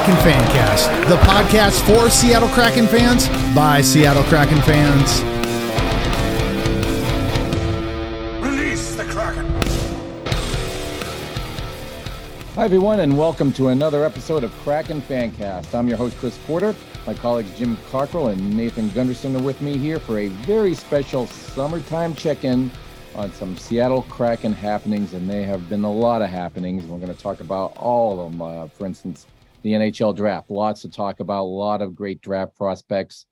Kraken Fancast, the podcast for Seattle Kraken fans by Seattle Kraken fans. Release the Kraken! Hi, everyone, and welcome to another episode of Kraken Fancast. I'm your host, Chris Porter. My colleagues Jim Cockrell and Nathan Gunderson are with me here for a very special summertime check in on some Seattle Kraken happenings, and they have been a lot of happenings. We're going to talk about all of them. Uh, for instance, the NHL draft. Lots to talk about. A lot of great draft prospects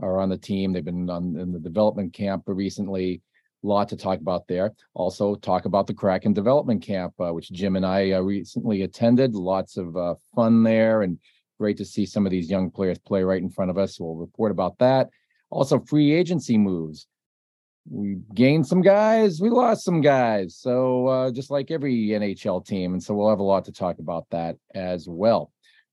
are on the team. They've been on in the development camp recently. A lot to talk about there. Also, talk about the Kraken development camp, uh, which Jim and I uh, recently attended. Lots of uh, fun there, and great to see some of these young players play right in front of us. We'll report about that. Also, free agency moves we gained some guys, we lost some guys. So uh, just like every NHL team, and so we'll have a lot to talk about that as well.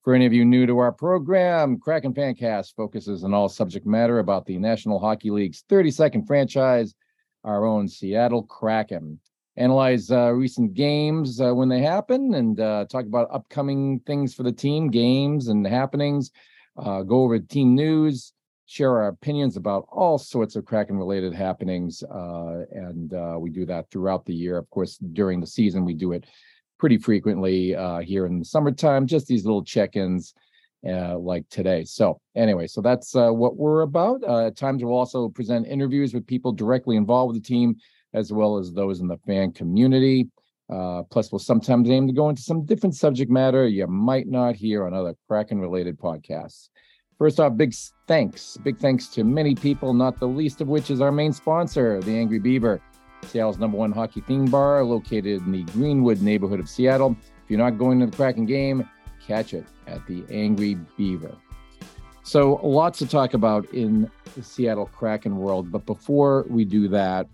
For any of you new to our program, Kraken Fancast focuses on all subject matter about the National Hockey League's 32nd franchise, our own Seattle Kraken. Analyze uh, recent games uh, when they happen and uh, talk about upcoming things for the team, games and happenings. Uh, go over team news, share our opinions about all sorts of Kraken related happenings. Uh, and uh, we do that throughout the year. Of course, during the season, we do it pretty frequently uh, here in the summertime, just these little check ins. Uh, like today. So, anyway, so that's uh, what we're about. Uh, at times, we'll also present interviews with people directly involved with the team, as well as those in the fan community. plus, we'll sometimes aim to go into some different subject matter you might not hear on other Kraken related podcasts. First off, big thanks. Big thanks to many people, not the least of which is our main sponsor, the Angry Beaver, Seattle's number one hockey theme bar, located in the Greenwood neighborhood of Seattle. If you're not going to the Kraken game, catch it at the Angry Beaver. So, lots to talk about in the Seattle Kraken world. But before we do that,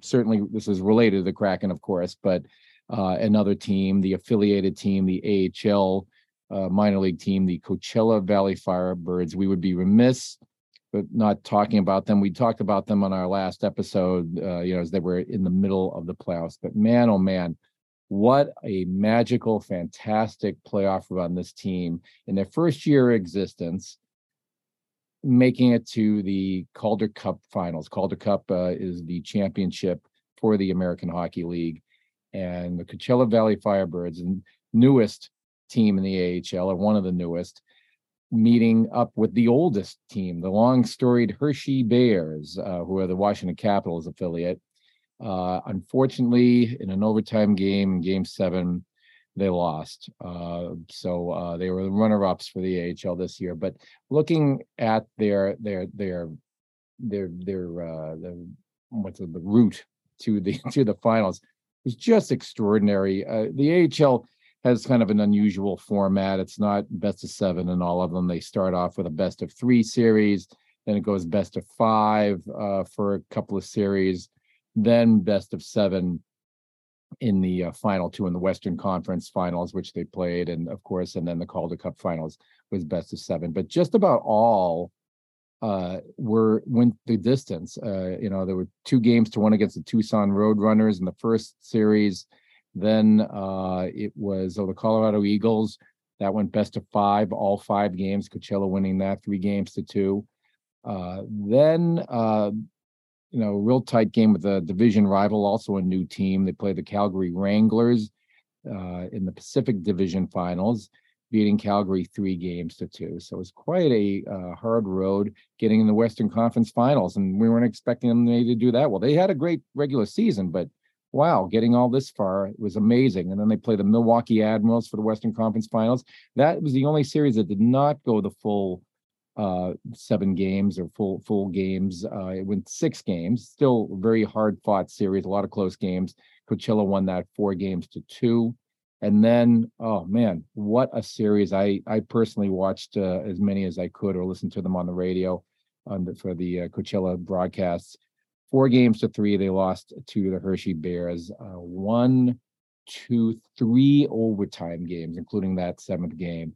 certainly this is related to the Kraken, of course, but uh, another team, the affiliated team, the AHL uh, minor league team, the Coachella Valley Firebirds. We would be remiss but not talking about them. We talked about them on our last episode, uh, you know, as they were in the middle of the playoffs. But man, oh man, what a magical, fantastic playoff run this team in their first year existence, making it to the Calder Cup finals. Calder Cup uh, is the championship for the American Hockey League. And the Coachella Valley Firebirds, and newest team in the AHL, or one of the newest, meeting up with the oldest team, the long storied Hershey Bears, uh, who are the Washington Capitals affiliate. Uh, unfortunately, in an overtime game, game seven, they lost. Uh, so uh, they were the runner-ups for the AHL this year. But looking at their their their their their uh, the what's the, the route to the to the finals was just extraordinary. Uh, the AHL has kind of an unusual format. It's not best of seven in all of them. They start off with a best of three series, then it goes best of five uh, for a couple of series, then best of seven in the uh, final two in the Western Conference finals, which they played, and of course, and then the Calder Cup finals was best of seven. But just about all uh, were went the distance. Uh, you know, there were two games to one against the Tucson Roadrunners in the first series then uh, it was oh, the Colorado Eagles. That went best of five, all five games. Coachella winning that three games to two. Uh, then, uh, you know, real tight game with a division rival, also a new team. They played the Calgary Wranglers uh, in the Pacific Division Finals, beating Calgary three games to two. So it was quite a uh, hard road getting in the Western Conference Finals, and we weren't expecting them to do that well. They had a great regular season, but wow, getting all this far was amazing. And then they play the Milwaukee Admirals for the Western Conference Finals. That was the only series that did not go the full uh, seven games or full full games. Uh, it went six games. Still very hard fought series. A lot of close games. Coachella won that four games to two. And then, oh man, what a series! I I personally watched uh, as many as I could or listened to them on the radio on the, for the uh, Coachella broadcasts four games to three. They lost to the Hershey Bears. Uh, one, two, three overtime games, including that seventh game.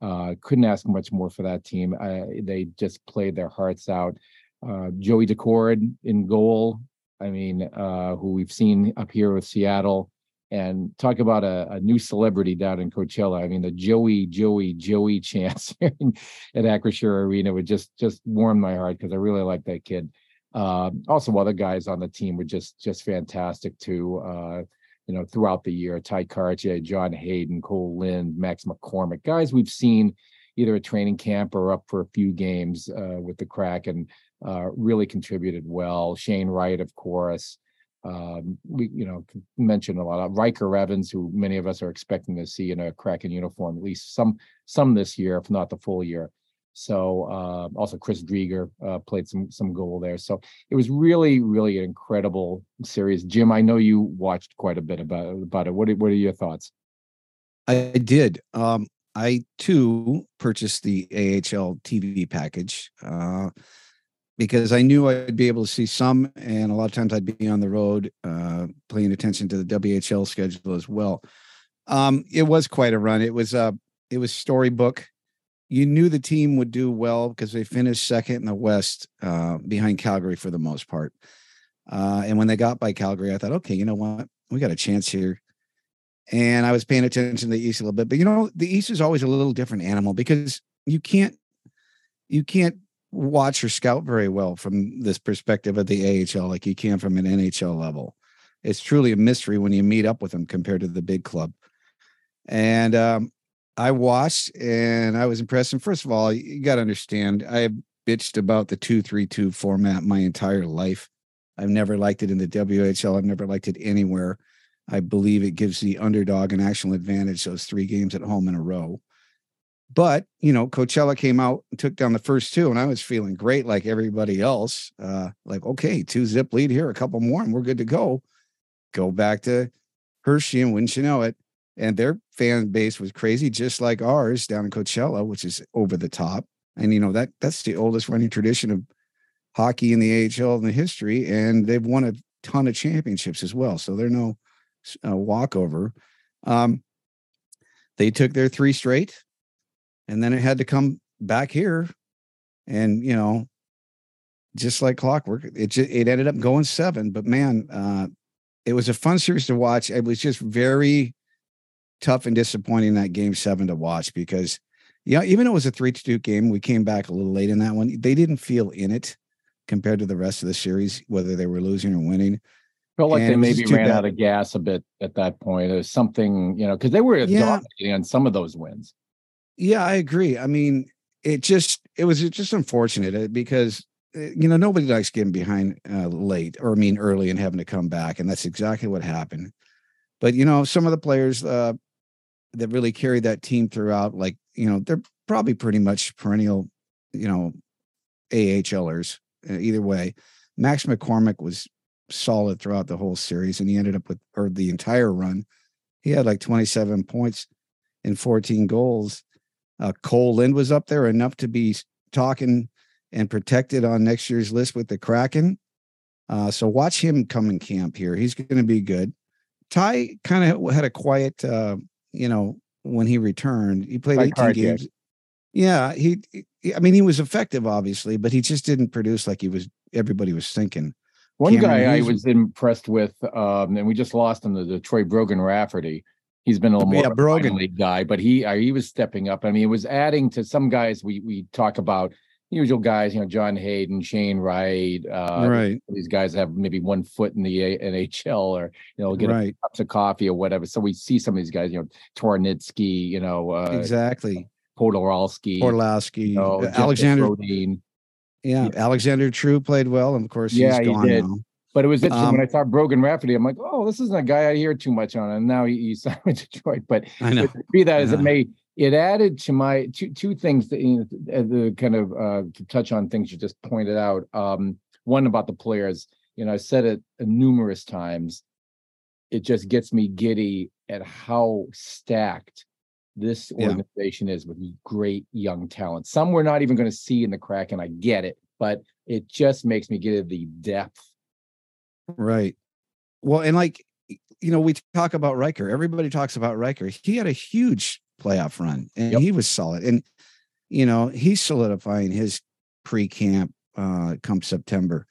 Uh, couldn't ask much more for that team. they just played their hearts out. Uh, Joey Daccord in goal. I mean, uh, who we've seen up here with Seattle and talk about a, a, new celebrity down in Coachella. I mean, the Joey, Joey, Joey chants at Acrisure Arena would just just warm my heart because I really like that kid. Uh, also, other guys on the team were just just fantastic too. Uh, you know, throughout the year, Tye Kartye, John Hayden, Kole Lind, Max McCormick, guys we've seen either at training camp or up for a few games uh, with the Kraken, uh, really contributed well. Shane Wright, of course. Um, we, you know, mentioned a lot of Ryker Evans, who many of us are expecting to see in a Kraken uniform, at least some some this year, if not the full year. So uh, also Chris Driedger uh, played some some goal there. So it was really really an incredible series. Jim, I know you watched quite a bit about about it. What are, what are your thoughts? I did. Um, I too purchased the AHL TV package. Uh, because I knew I'd be able to see some, and a lot of times I'd be on the road, uh, paying attention to the WHL schedule as well. Um, it was quite a run. It was uh, it was storybook. You knew the team would do well because they finished second in the West uh, behind Calgary for the most part. Uh, and when they got by Calgary, I thought, okay, you know what, we got a chance here. And I was paying attention to the East a little bit, but you know, the East is always a little different animal because you can't you can't watch or scout very well from this perspective of the AHL like you can from an NHL level. It's truly a mystery when you meet up with them compared to the big club. And um, I watched and I was impressed. And first of all, you got to understand, I bitched about the 232 format my entire life. I've never liked it in the WHL, I've never liked it anywhere. I believe it gives the underdog an actual advantage, those three games at home in a row. But you know, Coachella came out and took down the first two, and I was feeling great, like everybody else. Uh, like, okay, two zip lead here, a couple more, and we're good to go. Go back to Hershey, and wouldn't you know it? And their fan base was crazy, just like ours down in Coachella, which is over the top. And you know that that's the oldest running tradition of hockey in the AHL in the history, and they've won a ton of championships as well. So they're no uh, walkover. Um, they took their three straight and then it had to come back here and you know just like clockwork it just, it ended up going seven but man uh it was a fun series to watch it was just very tough and disappointing that game seven to watch because yeah even though it was a three to two game we came back a little late in that one they didn't feel in it compared to the rest of the series whether they were losing or winning felt like and they maybe ran bad. out of gas a bit at that point. There's something, you know, because they were yeah. dominating on some of those wins. Yeah, I agree. I mean, it just it was just unfortunate uh, because uh, you know nobody likes getting behind uh, late or I mean early and having to come back, and that's exactly what happened. But you know, some of the players uh, that really carried that team throughout, like you know, they're probably pretty much perennial, you know, AHLers. Uh, either way, Max McCormick was solid throughout the whole series, and he ended up with or the entire run. He had like 27 points and 14 goals uh, Kole Lind was up there enough to be talking and protected on next year's list with the Kraken. Uh, so watch him come in camp here. He's going to be good. Ty kind of had a quiet, uh, you know, when he returned. He played 18 games. Yeah, he, he, I mean, he was effective, obviously, but he just didn't produce like he was. Everybody was thinking. One Cameron guy I was impressed with, um, and we just lost him, the Detroit Brogan Rafferty. He's been a little more yeah, Brogan. league guy, but he uh, he was stepping up. I mean, it was adding to some guys we we talk about usual guys, you know, John Hayden, Shane Wright, uh, right. These guys have maybe one foot in the NHL or you know get right. cups of coffee or whatever. So we see some of these guys, you know, Twarynski, you know, uh, exactly, Podolski, Podolski, you know, Alexander. Rodin. Yeah, yeah, Alexander True played well, and of course, yeah, he did. Now. But it was interesting um, when I saw Brogan Rafferty. I'm like, oh, this isn't a guy I hear too much on. And now he, signed with Detroit. But I know. be that as it may, it added to my two two things that you know, the kind of uh, to touch on things you just pointed out. Um, one about the players. You know, I said it numerous times. It just gets me giddy at how stacked this organization yeah. is with great young talent. Some we're not even going to see in the crack, and I get it, but it just makes me get the depth Right. Well, and like you know, we talk about Ryker. Everybody talks about Ryker. He had a huge playoff run, and yep. he was solid. And you know, he's solidifying his pre-camp uh, come September,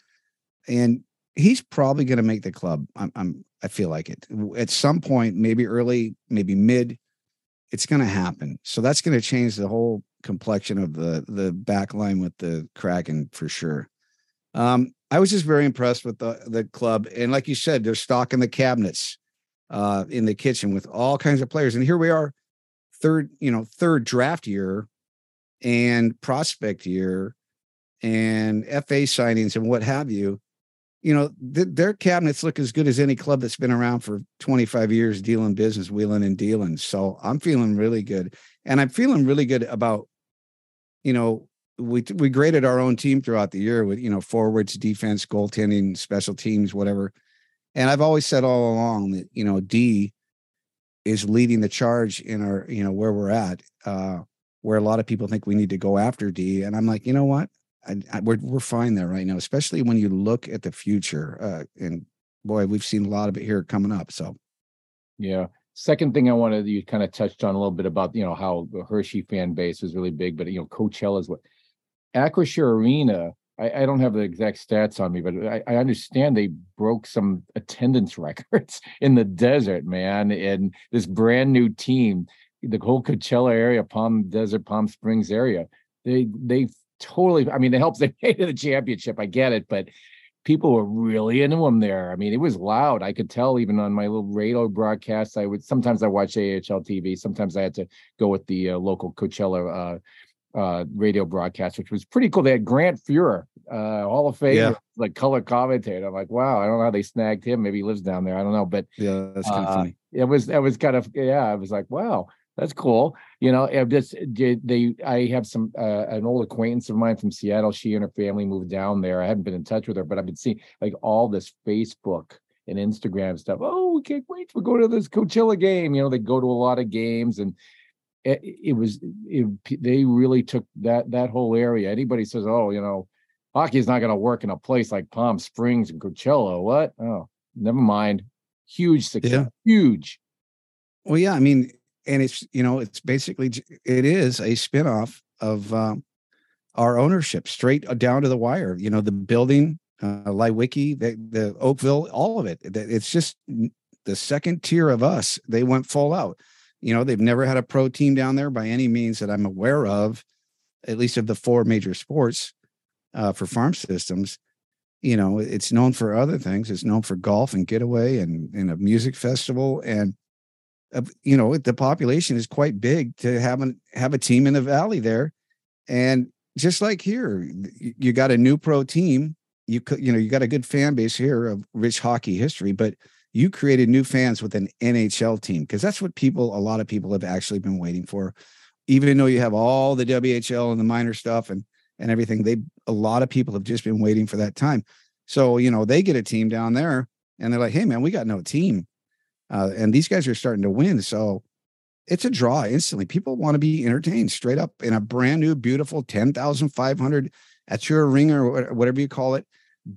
and he's probably going to make the club. I'm, I'm I feel like it. At some point, maybe early, maybe mid, it's going to happen. So that's going to change the whole complexion of the the back line with the Kraken for sure. Um, I was just very impressed with the the club, and like you said, they're stocking the cabinets uh, in the kitchen with all kinds of players. And here we are, third, you know, third draft year and prospect year and FA signings and what have you. You know, th- their cabinets look as good as any club that's been around for 25 years dealing business, wheeling and dealing. So I'm feeling really good. And I'm feeling really good about, you know, we we graded our own team throughout the year with, you know, forwards, defense, goaltending, special teams, whatever. And I've always said all along that, you know, D is leading the charge in our, you know, where we're at, uh, where a lot of people think we need to go after D. And I'm like, you know what? I, I, we're, we're fine there right now, especially when you look at the future. Uh, and boy, we've seen a lot of it here coming up. So, yeah. Second thing I wanted, you kind of touched on a little bit about, you know, how the Hershey fan base was really big, but, you know, Coachella is what Acrisure Arena I, I, don't have the exact stats on me, but I, I, understand they broke some attendance records in the desert, man. And this brand new team, the whole Coachella area, Palm Desert, Palm Springs area, they they totally. I mean, it helps they made it the championship. I get it, but people were really into them there. I mean, it was loud. I could tell even on my little radio broadcast. I would sometimes I watch AHL TV. Sometimes I had to go with the uh, local Coachella uh, uh, radio broadcast, which was pretty cool. They had Grant Fuhr, uh, Hall of Fame, yeah. like color commentator. I'm like, wow, I don't know how they snagged him. Maybe he lives down there. I don't know, but yeah, that's kind of uh, funny. It was, it was kind of, yeah, I was like, wow, that's cool. You know, I just they, I have some uh, an old acquaintance of mine from Seattle. She and her family moved down there. I haven't been in touch with her, but I've been seeing like all this Facebook and Instagram stuff. Oh, we can't wait to go to this Coachella game. You know, they go to a lot of games and it, it was it, they really took that that whole area. Anybody says, "Oh, you know, hockey is not going to work in a place like Palm Springs and Coachella." What? Oh, never mind. Huge success. Yeah. Huge. Well, yeah. I mean, and it's you know, it's basically it is a spinoff of um, our ownership, straight down to the wire. You know, the building, uh, Leiweke, the, the Oak View, all of it. It's just the second tier of us. They went full out. You know, they've never had a pro team down there by any means that I'm aware of, at least of the four major sports uh, for farm systems. You know, it's known for other things. It's known for golf and getaway and, and a music festival. And, uh, you know, the population is quite big to have, an, have a team in the valley there. And just like here, you got a new pro team. You could, you know, you got a good fan base here of rich hockey history, but you created new fans with an NHL team because that's what people, a lot of people have actually been waiting for. Even though you have all the WHL and the minor stuff and and everything, they a lot of people have just been waiting for that time. So you know they get a team down there and they're like, "Hey man, we got no team," uh, and these guys are starting to win. So it's a draw instantly. People want to be entertained straight up in a brand new, beautiful ten thousand five hundred at your ring or whatever you call it,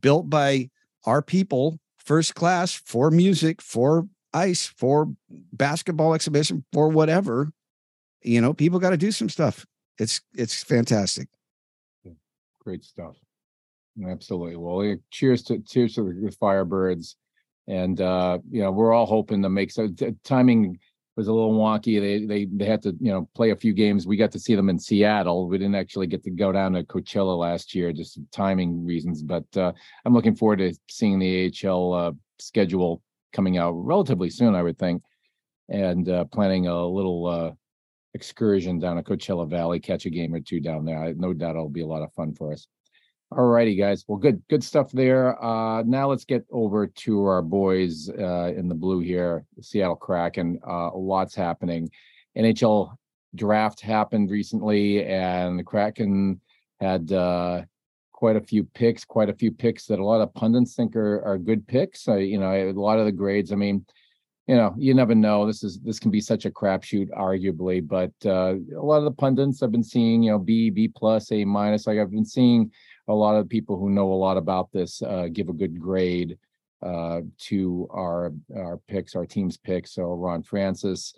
built by our people first class for music, for ice, for basketball exhibition, for whatever. You know, people got to do some stuff. It's it's fantastic. Great stuff. Absolutely. Well, cheers to cheers to the Firebirds, and uh, you know we're all hoping to make so t- timing was a little wonky. They they they had to you know play a few games. We got to see them in Seattle. We didn't actually get to go down to Coachella last year, just timing reasons. But uh, I'm looking forward to seeing the AHL uh, schedule coming out relatively soon, I would think, and uh, planning a little uh, excursion down to Coachella Valley, catch a game or two down there. I no doubt it'll be a lot of fun for us. All righty, guys. Well, good, good stuff there. Uh, now let's get over to our boys uh, in the blue here, Seattle Kraken. Uh, lots happening. NHL draft happened recently, and the Kraken had uh, quite a few picks, quite a few picks that a lot of pundits think are, are good picks. Uh, you know, a lot of the grades. I mean, you know, you never know. This is this can be such a crapshoot, arguably, but uh, a lot of the pundits I've been seeing, you know, B, B plus, A minus. Like I've been seeing a lot of people who know a lot about this uh, give a good grade uh, to our our picks, our team's picks. So Ron Francis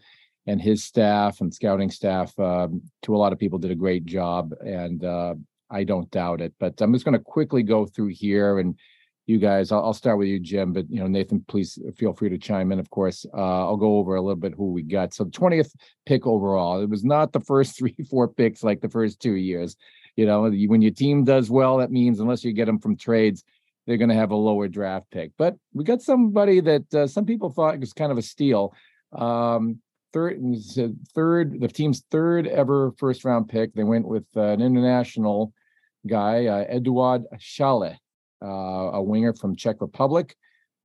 and his staff and scouting staff, um, to a lot of people, did a great job, and uh, I don't doubt it. But I'm just going to quickly go through here and you guys. I'll, I'll start with you, Jim, but you know, Nathan, please feel free to chime in. Of course, uh, I'll go over a little bit who we got. So, twentieth pick overall. It was not the first three, four picks like the first two years. You know, when your team does well, that means unless you get them from trades, they're going to have a lower draft pick. But we got somebody that uh, some people thought was kind of a steal. Um, third, third, the team's third ever first round pick. They went with uh, an international guy, uh, Eduard Šalé, uh, a winger from Czech Republic.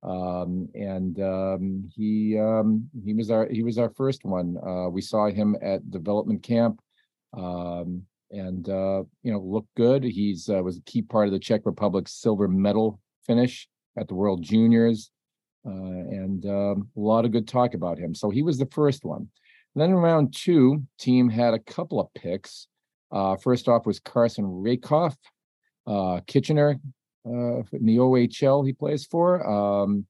Um, and um, he um, he was our he was our first one. Uh, we saw him at development camp. Um, and uh, you know looked good. He's uh, was a key part of the Czech Republic's silver medal finish at the World Juniors, uh, and um, a lot of good talk about him. So he was the first one. And then in round two, team had a couple of picks. Uh, first off was Carson Rehkopf, uh, Kitchener uh, in the OHL he plays for. Um,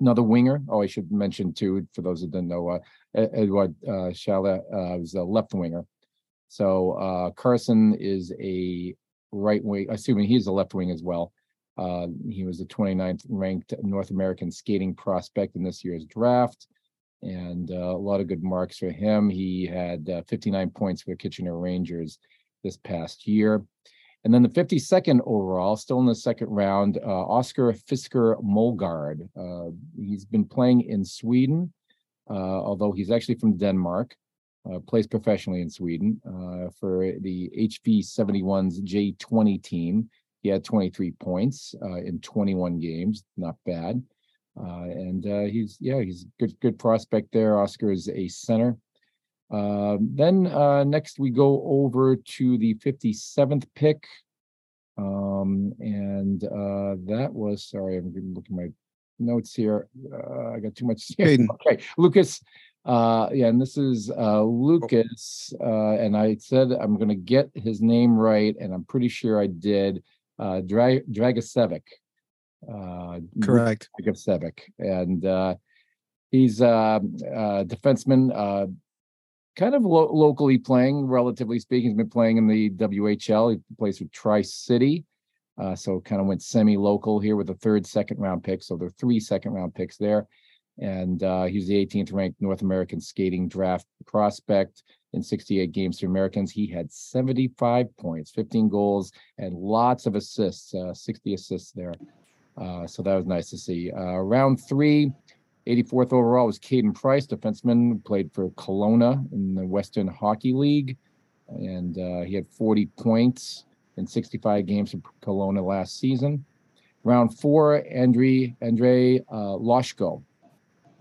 another winger. Oh, I should mention too, for those that didn't know, Edward uh, Šalé was a left winger so uh, Carson is a right wing, assuming he's a left wing as well. Uh, he was the 29th ranked North American skating prospect in this year's draft, and uh, a lot of good marks for him. He had uh, 59 points for Kitchener Rangers this past year. And then the 52nd overall, still in the second round, uh, Oscar Fisker Molgaard. Uh, he's been playing in Sweden, although he's actually from Denmark uh, plays professionally in Sweden uh, for the HV71's J20 team. He had 23 points uh, in 21 games, not bad. Uh, and uh, he's yeah, he's good good prospect there. Oscar is a center. Um, then uh, next we go over to the 57th pick. Um, and that was sorry, I'm looking at my notes here. I got too much. okay, Lucas uh, yeah, and this is uh, oh. Lucas, uh, and I said I'm going to get his name right, and I'm pretty sure I did. Uh, Dra- Dragicevic. Uh, Correct. Dragicevic, and uh, he's a uh, uh, defenseman, uh, kind of lo- locally playing, relatively speaking. He's been playing in the WHL. He plays with Tri City. Uh, so kind of went semi-local here with a third second round pick. So there are three second round picks there and uh, was the 18th ranked North American skating draft prospect in 68 games for Americans. He had 75 points, 15 goals, and lots of assists, uh, 60 assists there. Uh, so that was nice to see. Uh, round three, 84th overall was Caden Price, defenseman, played for Kelowna in the Western Hockey League, and uh, he had 40 points in 65 games for Kelowna last season. Round four, Andre Andre uh, Loshko,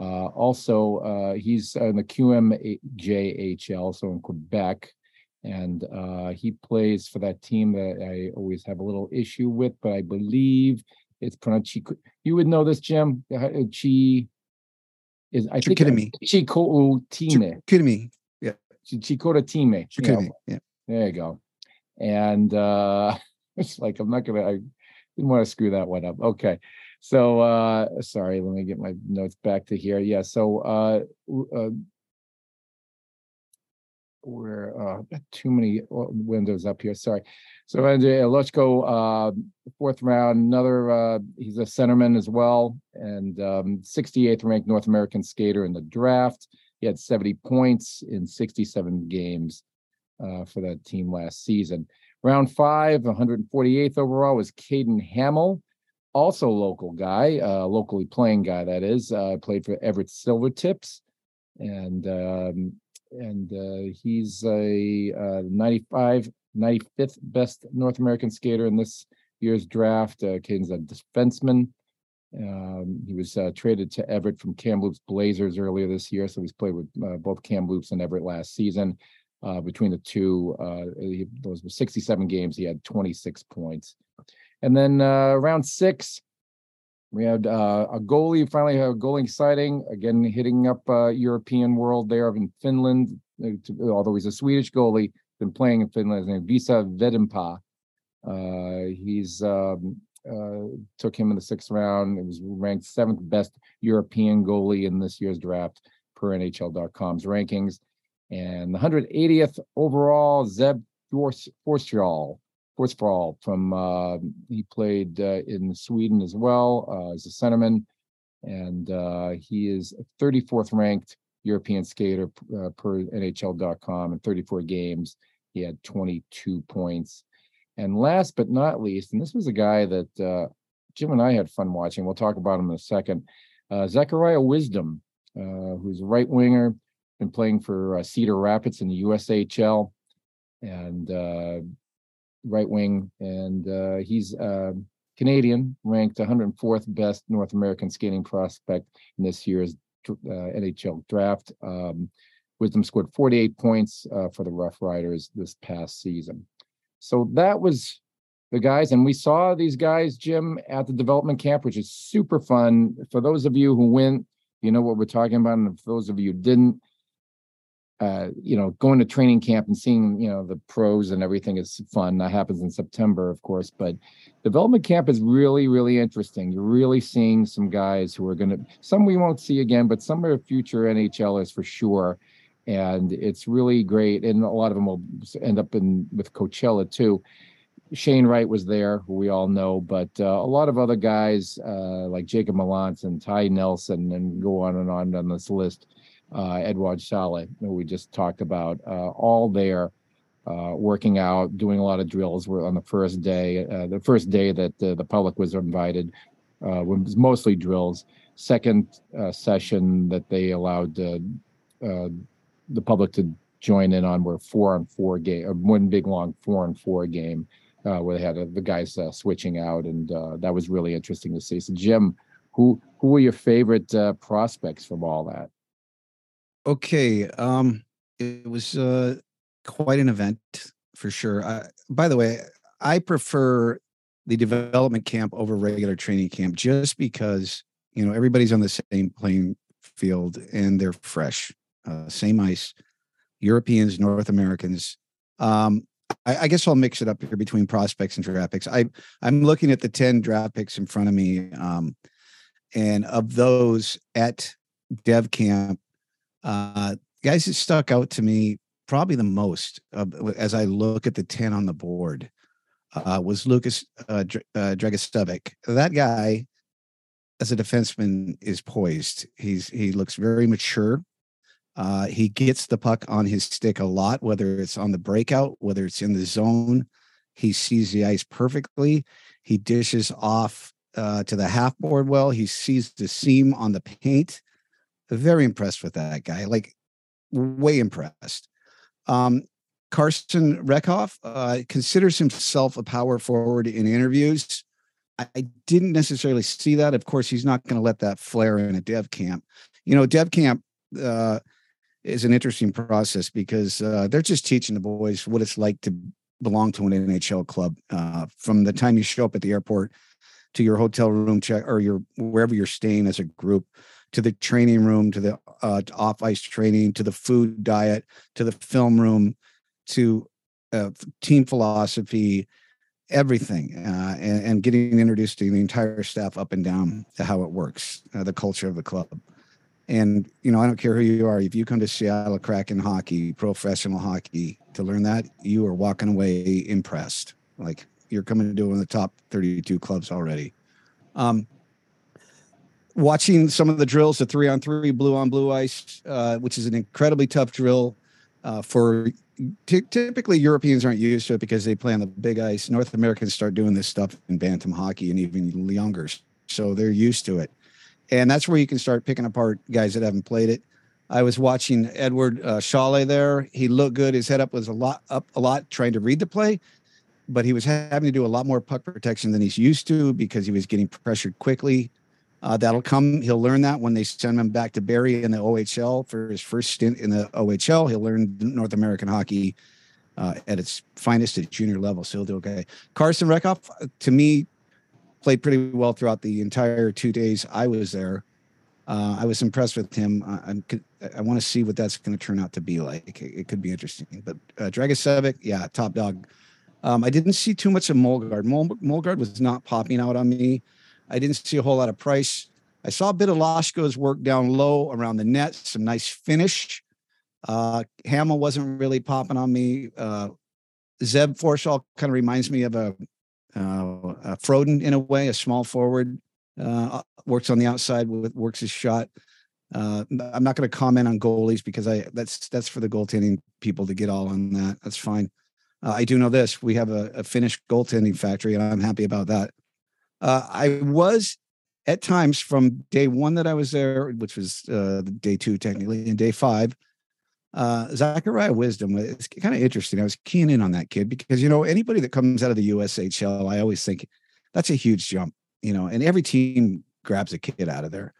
uh, also, uh, he's in the QMJHL, so in Quebec, and uh, he plays for that team that I always have a little issue with, but I believe it's pronounced Chi. You would know this, Jim. Uh, Chi is I think Chico Time. Chicoutimi. Yeah. Chikota Time. Chicoutimi. Yeah. There you go. And uh it's like I'm not gonna I didn't want to screw that one up. Okay. So uh sorry, let me get my notes back to here. Yeah, so uh, uh we're uh too many uh, windows up here. Sorry. So Andrei Loshko, uh fourth round, another uh he's a centerman as well, and um 68th ranked North American skater in the draft. He had 70 points in 67 games uh for that team last season. Round five, 148th overall was Kaden Hammell also local guy, uh, locally playing guy that is. Uh, played for Everett Silvertips, and um, and uh, he's a uh, 95, 95th best North American skater in this year's draft. Uh, Kaden's a defenseman. Um, he was uh, traded to Everett from Kamloops Blazers earlier this year, so he's played with uh, both Kamloops and Everett last season. Uh, between the two, uh, he, those were 67 games. He had 26 points. And then uh, round six, we had uh, a goalie, finally a goalie sighting, again hitting up uh, European world there in Finland, uh, although he's a Swedish goalie, been playing in Finland, his name Visa Vedenpää. Uh, he's um, uh, took him in the sixth round. It was ranked seventh best European goalie in this year's draft per NHL.com's rankings. And the 180th overall, Zeb Forsfelt Forsfelt from uh, he played uh, in Sweden as well uh, as a centerman, and uh, he is 34th ranked European skater uh, per NHL.com in 34 games. He had 22 points. And last but not least, and this was a guy that uh, Jim and I had fun watching. We'll talk about him in a second. Uh, Zachariah Wisdom, uh, who's a right winger, been playing for Cedar Rapids in the USHL and uh, right wing. And uh, he's uh, Canadian, ranked 104th best North American skating prospect in this year's uh, NHL draft. Um, Wisdom scored 48 points uh, for the Rough Riders this past season. So that was the guys, and we saw these guys, Jim, at the development camp, which is super fun. For those of you who went, you know what we're talking about, and for those of you didn't, uh, you know, going to training camp and seeing, you know, the pros and everything is fun. That happens in September, of course, but development camp is really, really interesting. You're really seeing some guys who are going to, some we won't see again, but some are future NHLers for sure. And it's really great. And a lot of them will end up in with Coachella too. Shane Wright was there, who we all know, but uh, a lot of other guys uh, like Jacob Melanson and Ty Nelson, and go on and on on this list Edward Šalé, who we just talked about, uh, all there uh, working out, doing a lot of drills. We're on the first day, uh, the first day that the public was invited, uh, was mostly drills. Second uh, session that they allowed the public to join in on were four on four game, one big long four on four game. where they had the guys switching out, and that was really interesting to see. So, Jim, who who were your favorite prospects from all that? Okay. Um, it was uh, quite an event for sure. Uh, by the way, I prefer the development camp over regular training camp just because you know everybody's on the same playing field and they're fresh, uh, same ice. Europeans, North Americans. Um, I, I, guess I'll mix it up here between prospects and draft picks. I I'm looking at the ten draft picks in front of me, um, and of those at Dev Camp, uh, guys that stuck out to me probably the most uh, as I look at the 10 on the board uh, was Lucas uh, uh, That guy, as a defenseman, is poised. He's he looks very mature. Uh, he gets the puck on his stick a lot, whether it's on the breakout, whether it's in the zone. He sees the ice perfectly. He dishes off uh, to the half board well. He sees the seam on the paint very impressed with that guy. Like way impressed. Um, Carson Rehkopf uh, considers himself a power forward in interviews. I, I didn't necessarily see that. Of course, he's not going to let that flare in a dev camp. You know, dev camp uh, is an interesting process because uh, they're just teaching the boys what it's like to belong to an NHL club. Uh, from the time you show up at the airport to your hotel room check or your wherever you're staying as a group, to the training room, to the uh, off ice training, to the food diet, to the film room, to uh, team philosophy, everything, uh, and, and, getting introduced to the entire staff up and down to how it works, uh, the culture of the club. And you know, I don't care who you are. If you come to Seattle Kraken hockey, professional hockey, to learn that, you are walking away impressed. Like you're coming to one of the top 32 clubs already. Um, watching some of the drills, the three on three, blue on blue ice, uh, which is an incredibly tough drill uh, for t- typically Europeans aren't used to it because they play on the big ice. North Americans start doing this stuff in bantam hockey and even younger, so they're used to it, and that's where you can start picking apart guys that haven't played it. I was watching Edward uh, Šalé there. He looked good. His head up was a lot up a lot trying to read the play, but he was having to do a lot more puck protection than he's used to because he was getting pressured quickly. Uh, that'll come. He'll learn that when they send him back to Barrie in the OHL for his first stint in the OHL. He'll learn North American hockey uh, at its finest at junior level. So he'll do okay. Carson Rehkopf, to me, played pretty well throughout the entire two days I was there. Uh, I was impressed with him. I, I want to see what that's going to turn out to be like. It, it could be interesting. But uh, Dragicevic, yeah, top dog. Um, I didn't see too much of Molgaard. Mol- Molgaard was not popping out on me. I didn't see a whole lot of Price. I saw a bit of Loshko's work down low around the net, some nice finish. Uh, Hammell wasn't really popping on me. Uh, Zeb Forsfelt kind of reminds me of a, uh, a Froden in a way, a small forward. Uh, works on the outside with works his shot. Uh, I'm not going to comment on goalies because I that's that's for the goaltending people to get all on that. That's fine. Uh, I do know this: we have a, a finished goaltending factory, and I'm happy about that. Uh, I was at times from day one that I was there, which was uh, day two technically, and day five. Uh, Zachariah Wisdom. It's kind of interesting. I was keying in on that kid because you know anybody that comes out of the USHL, I always think that's a huge jump. You know, and every team grabs a kid out of there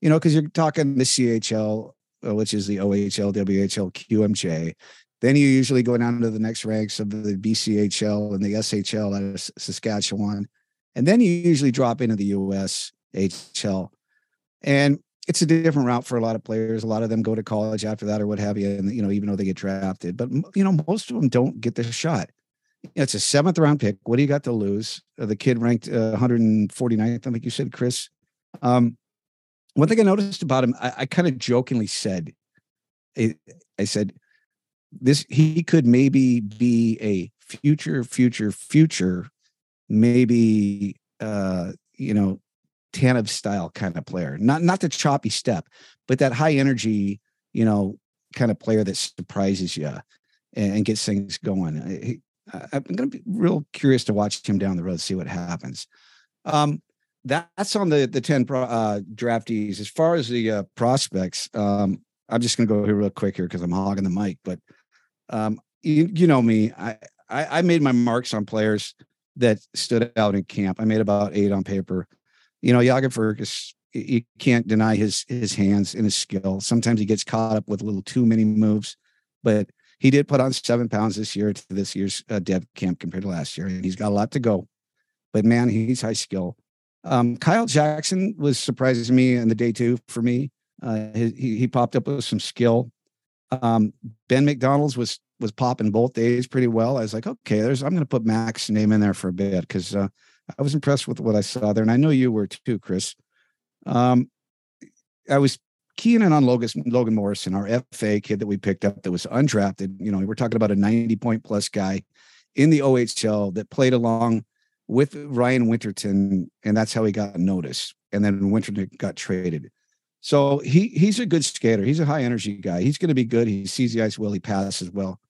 you know, because you're talking the CHL, uh, which is the OHL, WHL, QMJ. Then you usually go down to the next ranks of the BCHL and the SHL out of Saskatchewan. And then you usually drop into the US HL. And it's a different route for a lot of players. A lot of them go to college after that or what have you. And, you know, even though they get drafted, but, you know, most of them don't get the shot. It's a seventh round pick. What do you got to lose? Uh, the kid ranked uh, 149th, I think you said, Chris. Um, one thing I noticed about him, I, I kind of jokingly said, I, I said, this he could maybe be a future, future, future, maybe uh, you know, Tanev style kind of player. Not not the choppy step, but that high energy, you know, kind of player that surprises you and, and gets things going. I, I'm going to be real curious to watch him down the road, see what happens. Um, that's on the the 10 pro, uh, draftees as far as the uh, prospects um, i'm just going to go here real quick here because i'm hogging the mic but um, you, you know me I, I, I made my marks on players that stood out in camp. I made about eight on paper. You know Jagger Firkus you can't deny his his hands and his skill. Sometimes he gets caught up with a little too many moves but he did put on seven pounds this year to this year's uh, dev camp compared to last year and he's got a lot to go. But man he's high skill. Um, Kyle Jackson was surprising me in the day two for me. Uh, he, he popped up with some skill. Um, ben MacDonald's was was popping both days pretty well. I was like, okay, there's I'm going to put Mac's name in there for a bit because uh, I was impressed with what I saw there, and I know you were too, Chris. Um, I was keying in on Logan, Logan Morrison, our FA kid that we picked up that was undrafted. You know, we're talking about a 90 point plus guy in the OHL that played along with Ryan Winterton, and that's how he got noticed. And then Winterton got traded. So he he's a good skater. He's a high energy guy. He's going to be good. He sees the ice well. He passes well.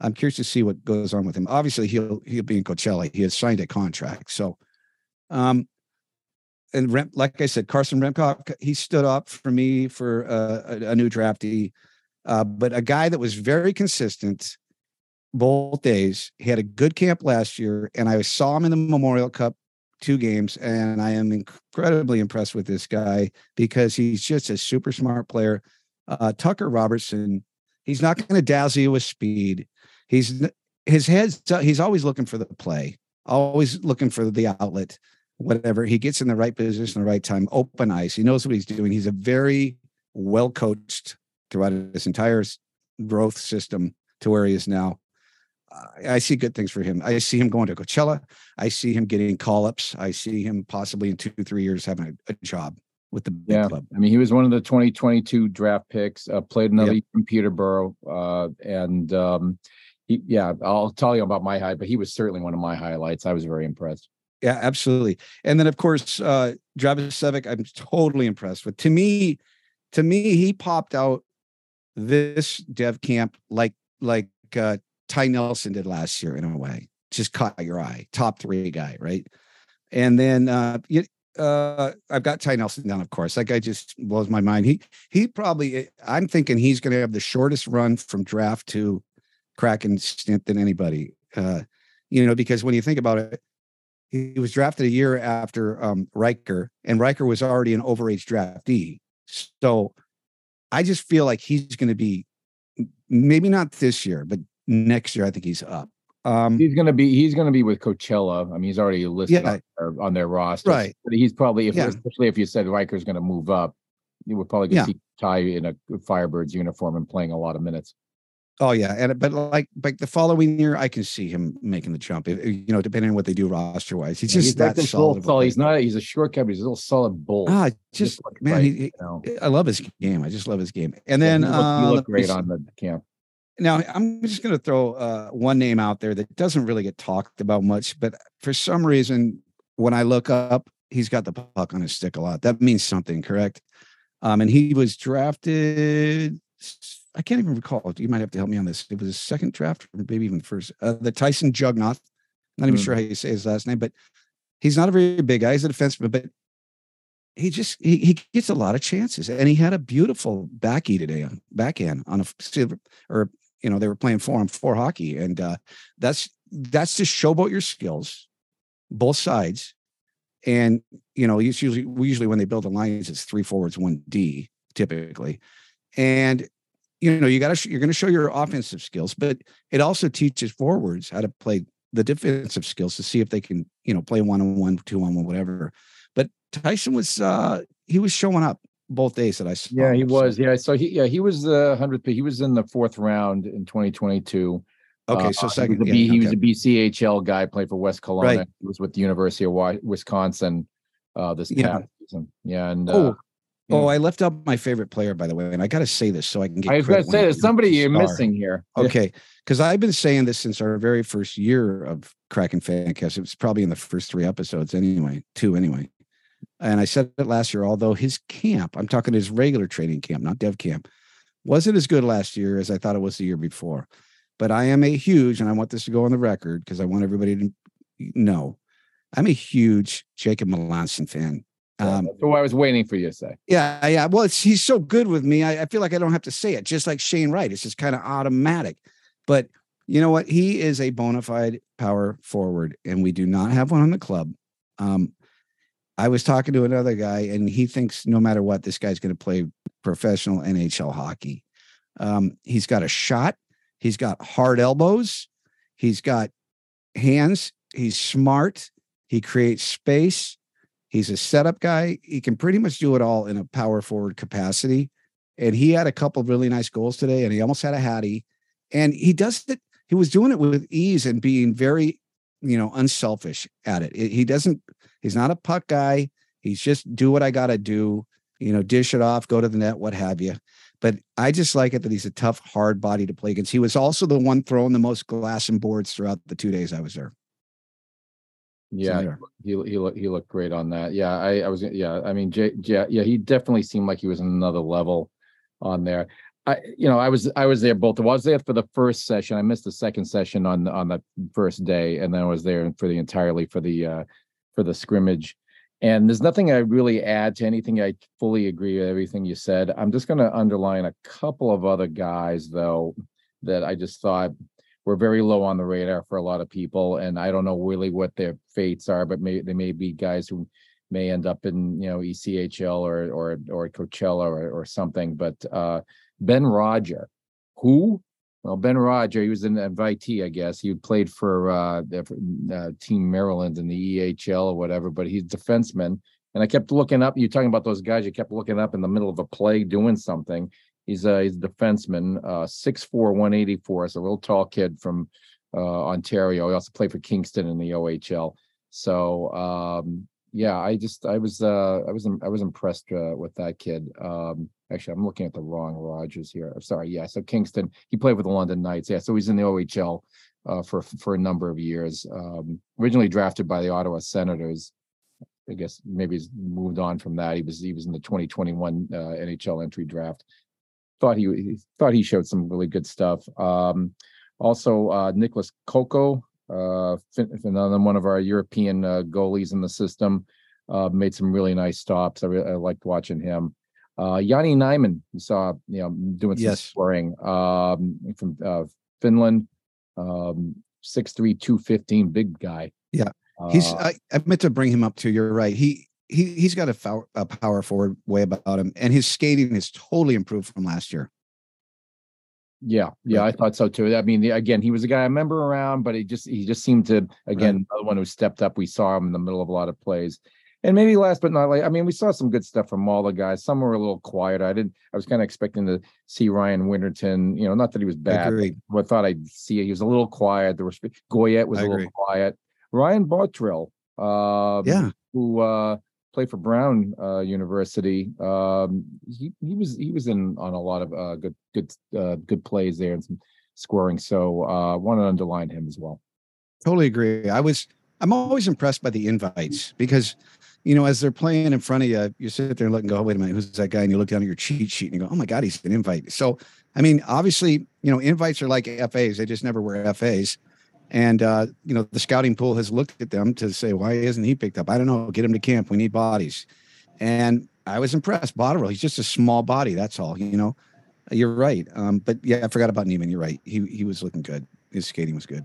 I'm curious to see what goes on with him. Obviously, he'll he'll be in Coachella. He has signed a contract. So, um, and Rem, like I said, Carson Rehkopf, he stood up for me for uh, a, a, new draftee, uh, but a guy that was very consistent both days. He had a good camp last year, and I saw him in the Memorial Cup two games, and I am incredibly impressed with this guy because he's just a super smart player. Uh, Tucker Robertson, he's not going to dazzle you with speed. He's his head's he's always looking for the play, always looking for the outlet, whatever. He gets in the right position, the right time, open ice. He knows what he's doing. He's a very well coached throughout his entire growth system to where he is now. I see good things for him. I see him going to Coachella. I see him getting call ups. I see him possibly in two, three years having a, a job with the yeah. club. I mean, he was one of the 2022 draft picks. Uh, played another yep. in Peterborough, uh, and um, he, yeah, I'll tell you about my high, but he was certainly one of my highlights. I was very impressed. Yeah, absolutely. And then of course, uh, Travis Sevic, I'm totally impressed with. To me, to me, he popped out this dev camp like like uh, Ty Nelson did last year in a way. Just caught your eye, top three guy, right? And then uh, uh, I've got Ty Nelson down, of course. That guy just blows my mind. He he probably eh, I'm thinking he's going to have the shortest run from draft to Kraken stint than anybody. Uh, you know, because when you think about it, he was drafted a year after um, Ryker, and Ryker was already an overage draftee. So I just feel like he's going to be maybe not this year, but next year I think he's up. Um, he's gonna be he's gonna be with Coachella. I mean, he's already listed yeah, on, their, on, their, roster, right? But he's probably, if, yeah. especially if you said Ryker's gonna move up, you would probably yeah. see Ty in a Firebirds uniform and playing a lot of minutes. Oh yeah, and but like like the following year, I can see him making the jump. you know, depending on what they do roster wise, he's yeah, just he's that solid. solid. He's not. He's a short cap. He's a little solid bull. Ah, just, just man, he, you know. I love his game. I just love his game. And then you look, you look uh, great on the camp. now I'm just going to throw uh, one name out there that doesn't really get talked about much, but for some reason, when I look up, he's got the puck on his stick a lot. That means something, correct? Um, and he was drafted. I can't even recall. You might have to help me on this. It was his second draft, or maybe even first. Uh, the Tyson Jugnauth. Not even Mm. sure how you say his last name, but he's not a very big guy. He's a defenseman, but he just he, he gets a lot of chances, and he had a beautiful backy today on backhand on a silver or you know they were playing four on four hockey, and uh, that's that's to showboat your skills, both sides, and you know it's usually usually when they build it's three forwards one D typically, and you know you got to you're going to show your offensive skills, but it also teaches forwards how to play the defensive skills to see if they can you know play one on one, two on one, whatever. But Tyson was uh he was showing up both days that I saw. Yeah, he was. Yeah, so he yeah he was the hundredth pick. He was in the fourth round in 2022. Okay, Uh, so he second. was a yeah, he was a BCHL guy, played for West Kelowna. Right. He was with the University of Wisconsin uh, this Yeah. season. Yeah, and Oh, uh, Oh. I left out my favorite player, by the way, and I got to say this so I can get. I was going to say there's somebody you're star. missing here. Okay, because I've been saying this since our very first year of Kraken Fancast. It was probably in the first three episodes, anyway, two anyway. And I said it last year. Although his camp, I'm talking his regular training camp, not Dev camp, wasn't as good last year as I thought it was the year before. But I am a huge, and I want this to go on the record because I want everybody to know, I'm a huge Jacob Melanson fan. Um, what I was waiting for you to say. yeah, yeah. Well, it's, he's so good with me. I, I feel like I don't have to say it, just like Shane Wright. It's just kind of automatic. But you know what? He is a bona fide power forward, and we do not have one on the club. Um, I was talking to another guy, and he thinks no matter what, this guy's going to play professional NHL hockey. Um, he's got a shot. He's got hard elbows. He's got hands. He's smart. He creates space. He's a setup guy. He can pretty much do it all in a power forward capacity. And he had a couple of really nice goals today, and he almost had a hattie. And he does it. He was doing it with ease and being very, you know, unselfish at it. It- He doesn't. He's not a puck guy. He's just do what I got to do. You know, dish it off, go to the net, what have you. But I just like it that he's a tough, hard body to play against. He was also the one throwing the most glass and boards throughout the two days I was there. Yeah, he he looked he looked great on that. Yeah, I I was yeah. I mean, J, J, yeah, he definitely seemed like he was on another level on there. I you know I was I was there both. I was there for the first session. I missed the second session on on the first day, and then I was there for the entirely for the uh for the scrimmage. And there's nothing I really add to anything. I fully agree with everything you said. I'm just going to underline a couple of other guys though that I just thought were very low on the radar for a lot of people, and I don't know really what their fates are, but may they may be guys who may end up in you know ECHL or or or Coachella or or something. But uh, Ben Roger, who? Well, Ben Roger, he was an invitee, I guess. He played for uh, uh, Team Maryland in the EHL or whatever, but he's defenseman. And I kept looking up. You're talking about those guys. You kept looking up in the middle of a play doing something. He's a he's a defenseman, uh, 6'4", 184. It's a real tall kid from uh, Ontario. He also played for Kingston in the OHL. So um, yeah, I just I was uh, I was I was impressed uh, with that kid. Um, actually, I'm looking at the wrong Rogers here. Sorry. Yeah, so Kingston. He played with the London Knights. Yeah, so he's in the OHL uh, for for a number of years. Um, originally drafted by the Ottawa Senators. I guess maybe he's moved on from that. He was he was in the 2021 uh, NHL entry draft. Thought he, he thought he showed some really good stuff. Um, also, uh, Niklas Kokko, uh, another one of our European uh, goalies in the system, uh, made some really nice stops. I, re- I liked watching him. Uh, Jani Nyman, you saw, you know, doing some Yes. scoring um, from uh, Finland, um, 6'3", 215, big guy. Yeah. He's I, I meant to bring him up too. You're right. He he he's got a, foul, a power forward way about him, and his skating is totally improved from last year. Yeah, yeah, I thought so too. I mean, the- again, he was a guy I remember around, but he just he just seemed to again another one who stepped up. We saw him in the middle of a lot of plays, and maybe last but not least, I mean, we saw some good stuff from all the guys. Some were a little quieter. I didn't. I was kind of expecting to see Ryan Winterton. You know, not that he was bad. Agreed. But I thought I'd see it. He was a little quiet. There was Goyette was I a agree. little quiet. Ryan Bottrill, um, Yeah, who uh played for Brown uh University. Um he he was he was in on a lot of uh good good uh good plays there and some scoring. So uh, want to underline him as well. Totally agree. I was I'm always impressed by the invites because you know, as they're playing in front of you, you sit there and look and go, oh, wait a minute, who's that guy? And you look down at your cheat sheet and you go, oh my God, he's an invite. So, I mean, obviously, you know, invites are like FAs. They just never were FAs. And, uh, you know, the scouting pool has looked at them to say, why isn't he picked up? I don't know. Get him to camp. We need bodies. And I was impressed. Botterill, he's just a small body. That's all, you know. You're right. Um, but yeah, I forgot about Nyman. You're right. He, he was looking good. His skating was good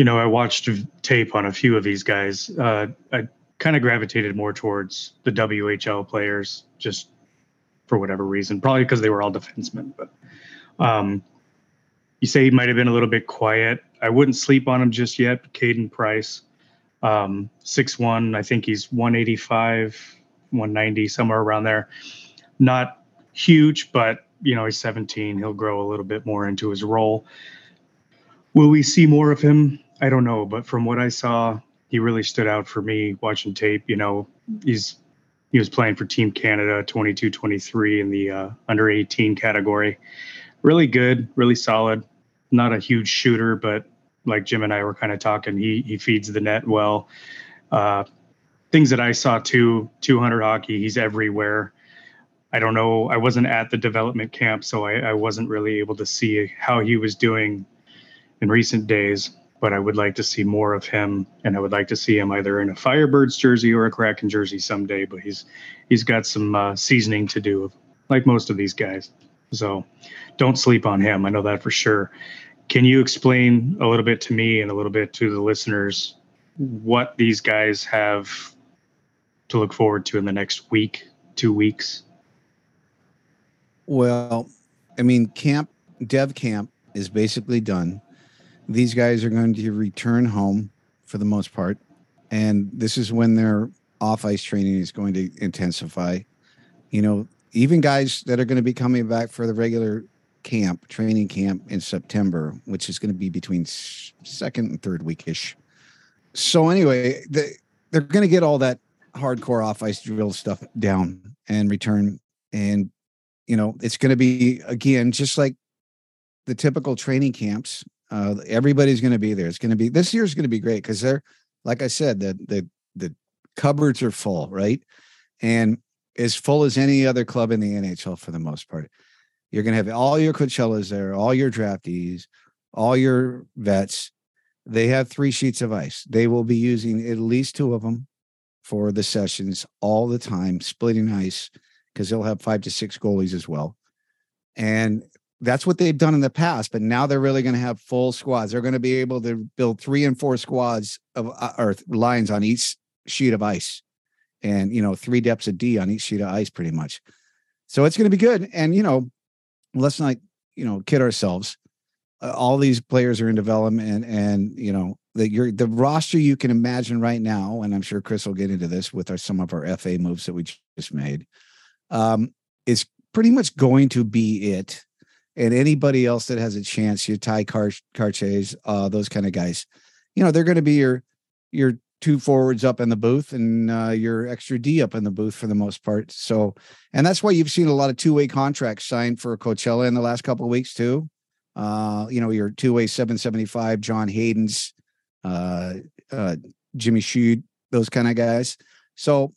you know, I watched tape on a few of these guys. Uh, I kind of gravitated more towards the WHL players, just for whatever reason, probably because they were all defensemen. But um, you say he might have been a little bit quiet. I wouldn't sleep on him just yet. Caden Price, um, six one. I think he's one eighty five, one ninety, somewhere around there. Not huge, but you know he's seventeen. He'll grow a little bit more into his role. Will we see more of him? I don't know, but from what I saw, he really stood out for me watching tape. You know, he's he was playing for Team Canada 22 23 in the uh, under 18 category. Really good, really solid. Not a huge shooter, but like Jim and I were kind of talking, he he feeds the net well. Uh, things that I saw too, 200 hockey, he's everywhere. I don't know. I wasn't at the development camp, so I, I wasn't really able to see how he was doing in recent days but I would like to see more of him, and I would like to see him either in a Firebirds jersey or a Kraken jersey someday. But he's he's got some uh, seasoning to do, like most of these guys. So don't sleep on him. I know that for sure. Can you explain a little bit to me and a little bit to the listeners what these guys have to look forward to in the next week, two weeks? Well, I mean, camp, dev camp is basically done these guys are going to return home for the most part. And this is when their off ice training is going to intensify. You know, even guys that are going to be coming back for the regular camp, training camp in September, which is going to be between second and third weekish. So anyway, they they're going to get all that hardcore off ice drill stuff down and return, and you know it's going to be again just like the typical training camps uh, everybody's going to be there. It's going to be this year's going to be great because they're, like I said, the the the cupboards are full, right? And as full as any other club in the NHL for the most part. You're going to have all your Coachellas there, all your draftees, all your vets. They have three sheets of ice. They will be using at least two of them for the sessions all the time, splitting ice because they'll have five to six goalies as well. And that's what they've done in the past, but now they're really going to have full squads. They're going to be able to build three and four squads of uh, or lines on each sheet of ice, and you know three depths of D on each sheet of ice, pretty much. So it's going to be good. And you know, let's not you know kid ourselves. Uh, all these players are in development, and, and you know that you're the roster you can imagine right now, and I'm sure Chris will get into this with our some of our FA moves that we just made. Um, is pretty much going to be it and anybody else that has a chance, your Ty Car- Kartyes, uh, those kind of guys, you know, they're going to be your your two forwards up in the booth and uh, your extra D up in the booth for the most part. So, and that's why you've seen a lot of two way contracts signed for Coachella in the last couple of weeks too. Uh, you know, your two way 775, John Hayden's, uh, uh, Jimmy Schuldt, those kind of guys. So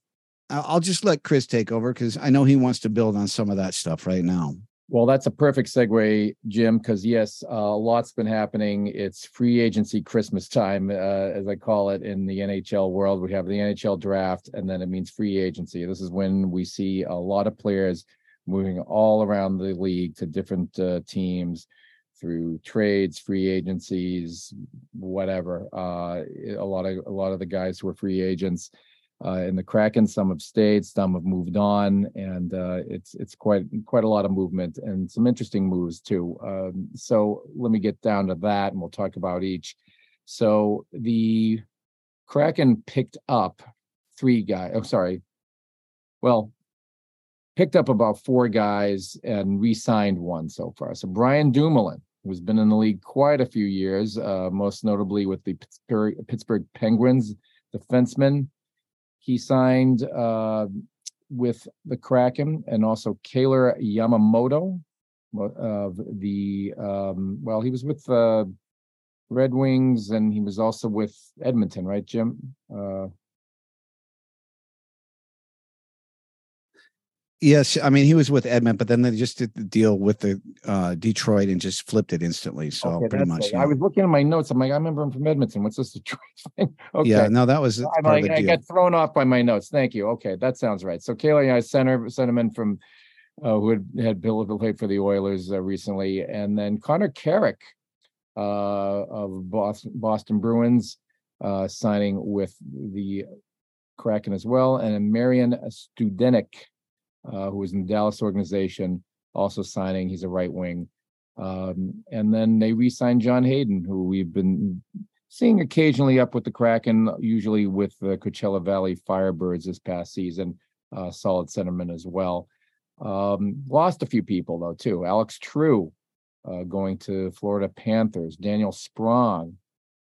I'll just let Chris take over because I know he wants to build on some of that stuff right now. Well, that's a perfect segue, Jim, because yes, uh, a lot's been happening. It's free agency Christmas time, uh, as I call it in the NHL world. We have the NHL draft, and then it means free agency. This is when we see a lot of players moving all around the league to different uh, teams through trades, free agencies, whatever. Uh, a lot of a lot of the guys who are free agents uh, in the Kraken. Some have stayed, some have moved on, and uh, it's it's quite quite a lot of movement and some interesting moves too. Um, so let me get down to that, and we'll talk about each. So the Kraken picked up three guys. Oh, sorry. Well, picked up about four guys and re-signed one so far. So Brian Dumoulin, who's been in the league quite a few years, uh, most notably with the Pittsburgh, Pittsburgh Penguins defenseman he signed uh, with the Kraken and also Kailer Yamamoto, of the um, well, he was with the Red Wings and he was also with Edmonton, right, Jim? Uh, Yes, I mean he was with Edmund, but then they just did the deal with the uh, Detroit and just flipped it instantly. So okay, pretty much, you I was looking at my notes. I'm like, I remember him from Edmonton. What's this Detroit thing? Okay. yeah, no, that was I'm like, I got thrown off by my notes. Thank you. Okay, that sounds right. So Kaylee, I sent her sent him in from uh, who had had Bill played for the Oilers uh, recently, and then Connor Carrick uh, of Boston Boston Bruins uh, signing with the Kraken as well, and then Marian Studenic, uh, who was in the Dallas organization, also signing. He's a right wing. Um, and then they re-signed John Hayden, who we've been seeing occasionally up with the Kraken, usually with the Coachella Valley Firebirds this past season. Uh, solid centerman as well. Um, lost a few people though too. Alex True uh, going to Florida Panthers. Daniel Sprong.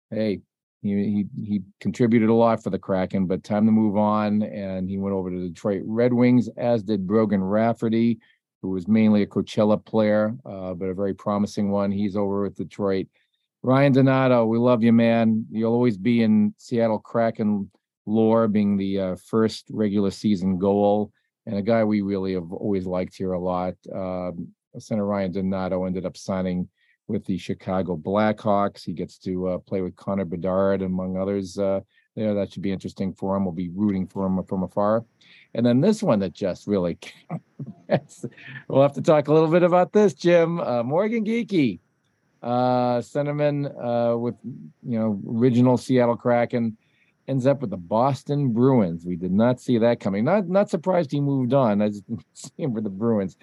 Hey, he, he he contributed a lot for the Kraken, but time to move on. And he went over to the Detroit Red Wings, as did Brogan Rafferty, who was mainly a Coachella player, uh, but a very promising one. He's over with Detroit. Ryan Donato, we love you, man. You'll always be in Seattle Kraken lore, being the uh, first regular season goal, and a guy we really have always liked here a lot. Um, Center Ryan Donato ended up signing with the Chicago Blackhawks. He gets to uh, play with Connor Bedard, among others. Uh, there, that should be interesting for him. We'll be rooting for him from afar. And then this one that just really, we'll have to talk a little bit about this, Jim. Uh, Morgan Geekie, uh, centerman uh, with you know original Seattle Kraken, ends up with the Boston Bruins. We did not see that coming. Not not surprised he moved on. I just him for the Bruins,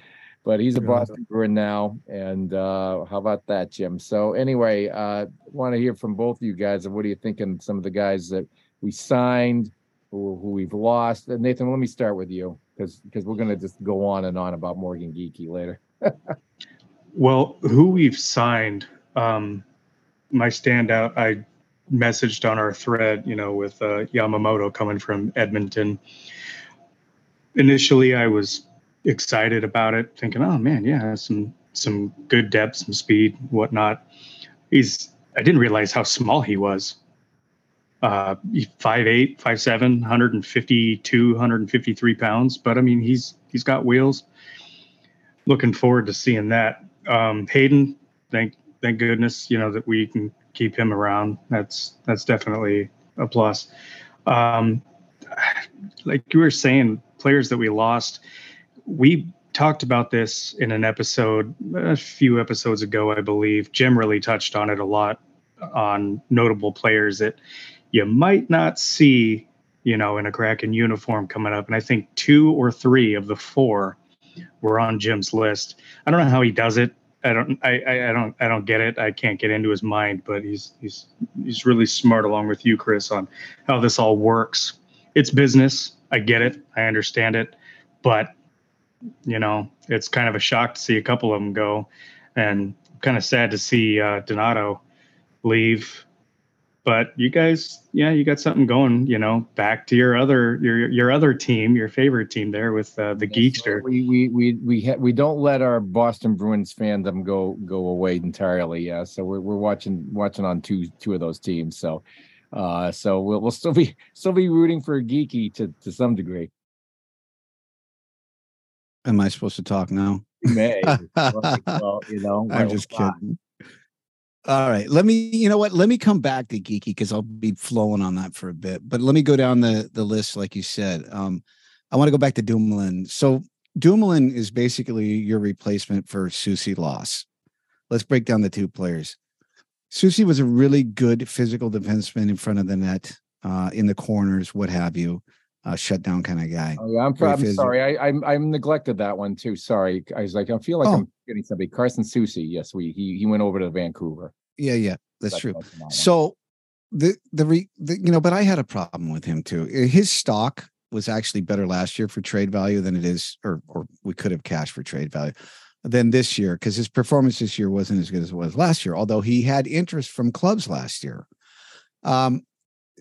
but he's a. Boston Bruin now. And uh, how about that, Jim? So anyway, uh, want to hear from both of you guys of what are you thinking? Some of the guys that we signed, who, who we've lost. And Nathan, let me start with you because because we're gonna just go on and on about Morgan Geekie later. Well, who we've signed, um, my standout, I messaged on our thread, you know, with uh, Yamamoto coming from Edmonton. Initially, I was excited about it, thinking, "Oh man, yeah, some some good depth, some speed, whatnot." He's I didn't realize how small he was. Uh, he's 5'8", 5'7", 152, 153 pounds. But I mean, he's he's got wheels. Looking forward to seeing that um, Hayden, thank thank goodness, you know that we can keep him around. That's that's definitely a plus. Um, like you were saying, players that we lost, we talked about this in an episode a few episodes ago, I believe. Jim really touched on it a lot on notable players that you might not see, you know, in a Kraken uniform coming up. And I think two or three of the four were on Jim's list. I don't know how he does it. I don't I, I, I don't I don't get it. I can't get into his mind, but he's he's he's really smart along with you, Chris, on how this all works. It's business. I get it. I understand it. But you know, it's kind of a shock to see a couple of them go and kind of sad to see uh Donato leave. But you guys, yeah, you got something going, you know, back to your other your your other team, your favorite team there with uh, the Geekster. We we we we ha- we don't let our Boston Bruins fandom go go away entirely. Yeah, so we're we're watching watching on two two of those teams. So, uh, so we'll we'll still be still be rooting for Geekie to to some degree. Am I supposed to talk now? You may, well, you know, I'm just kidding. All right. Let me, you know what? Let me come back to Geekie because I'll be flowing on that for a bit. But let me go down the the list, like you said. Um, I want to go back to Dumoulin. So Dumoulin is basically your replacement for Soucy Loss. Let's break down the two players. Soucy was a really good physical defenseman in front of the net, uh, in the corners, what have you, uh, shutdown kind of guy. Oh, yeah, I'm, I'm sorry. I, I'm I'm neglected that one too. Sorry. I was like, I feel like Oh. I'm getting somebody. Carson Soucy. Yes, we he he went over to Vancouver. Yeah, yeah, that's That's true. that. So the the, re, the you know, but I had a problem with him too. His stock was actually better last year for trade value than it is, or or we could have cashed for trade value than this year because his performance this year wasn't as good as it was last year. Although he had interest from clubs last year. Um,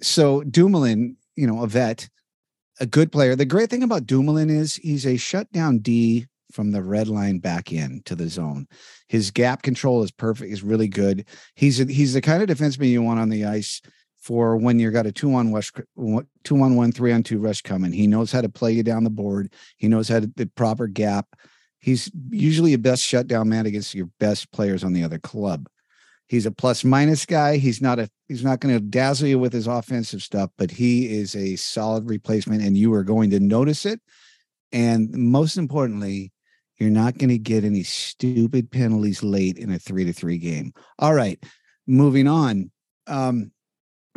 so Dumoulin, you know, a vet, a good player. The great thing about Dumoulin is he's a shutdown D from the red line back in to the zone. His gap control is perfect, is really good. He's a, he's the kind of defenseman you want on the ice for when you've got a two on rush, two on one, three on two rush coming. He knows how to play you down the board. He knows how to the proper gap. He's usually a best shutdown man against your best players on the other club. He's a plus minus guy. He's not a he's not going to dazzle you with his offensive stuff, but he is a solid replacement and you are going to notice it. And most importantly, you're not going to get any stupid penalties late in a 3 to 3 game. All right, moving on. Um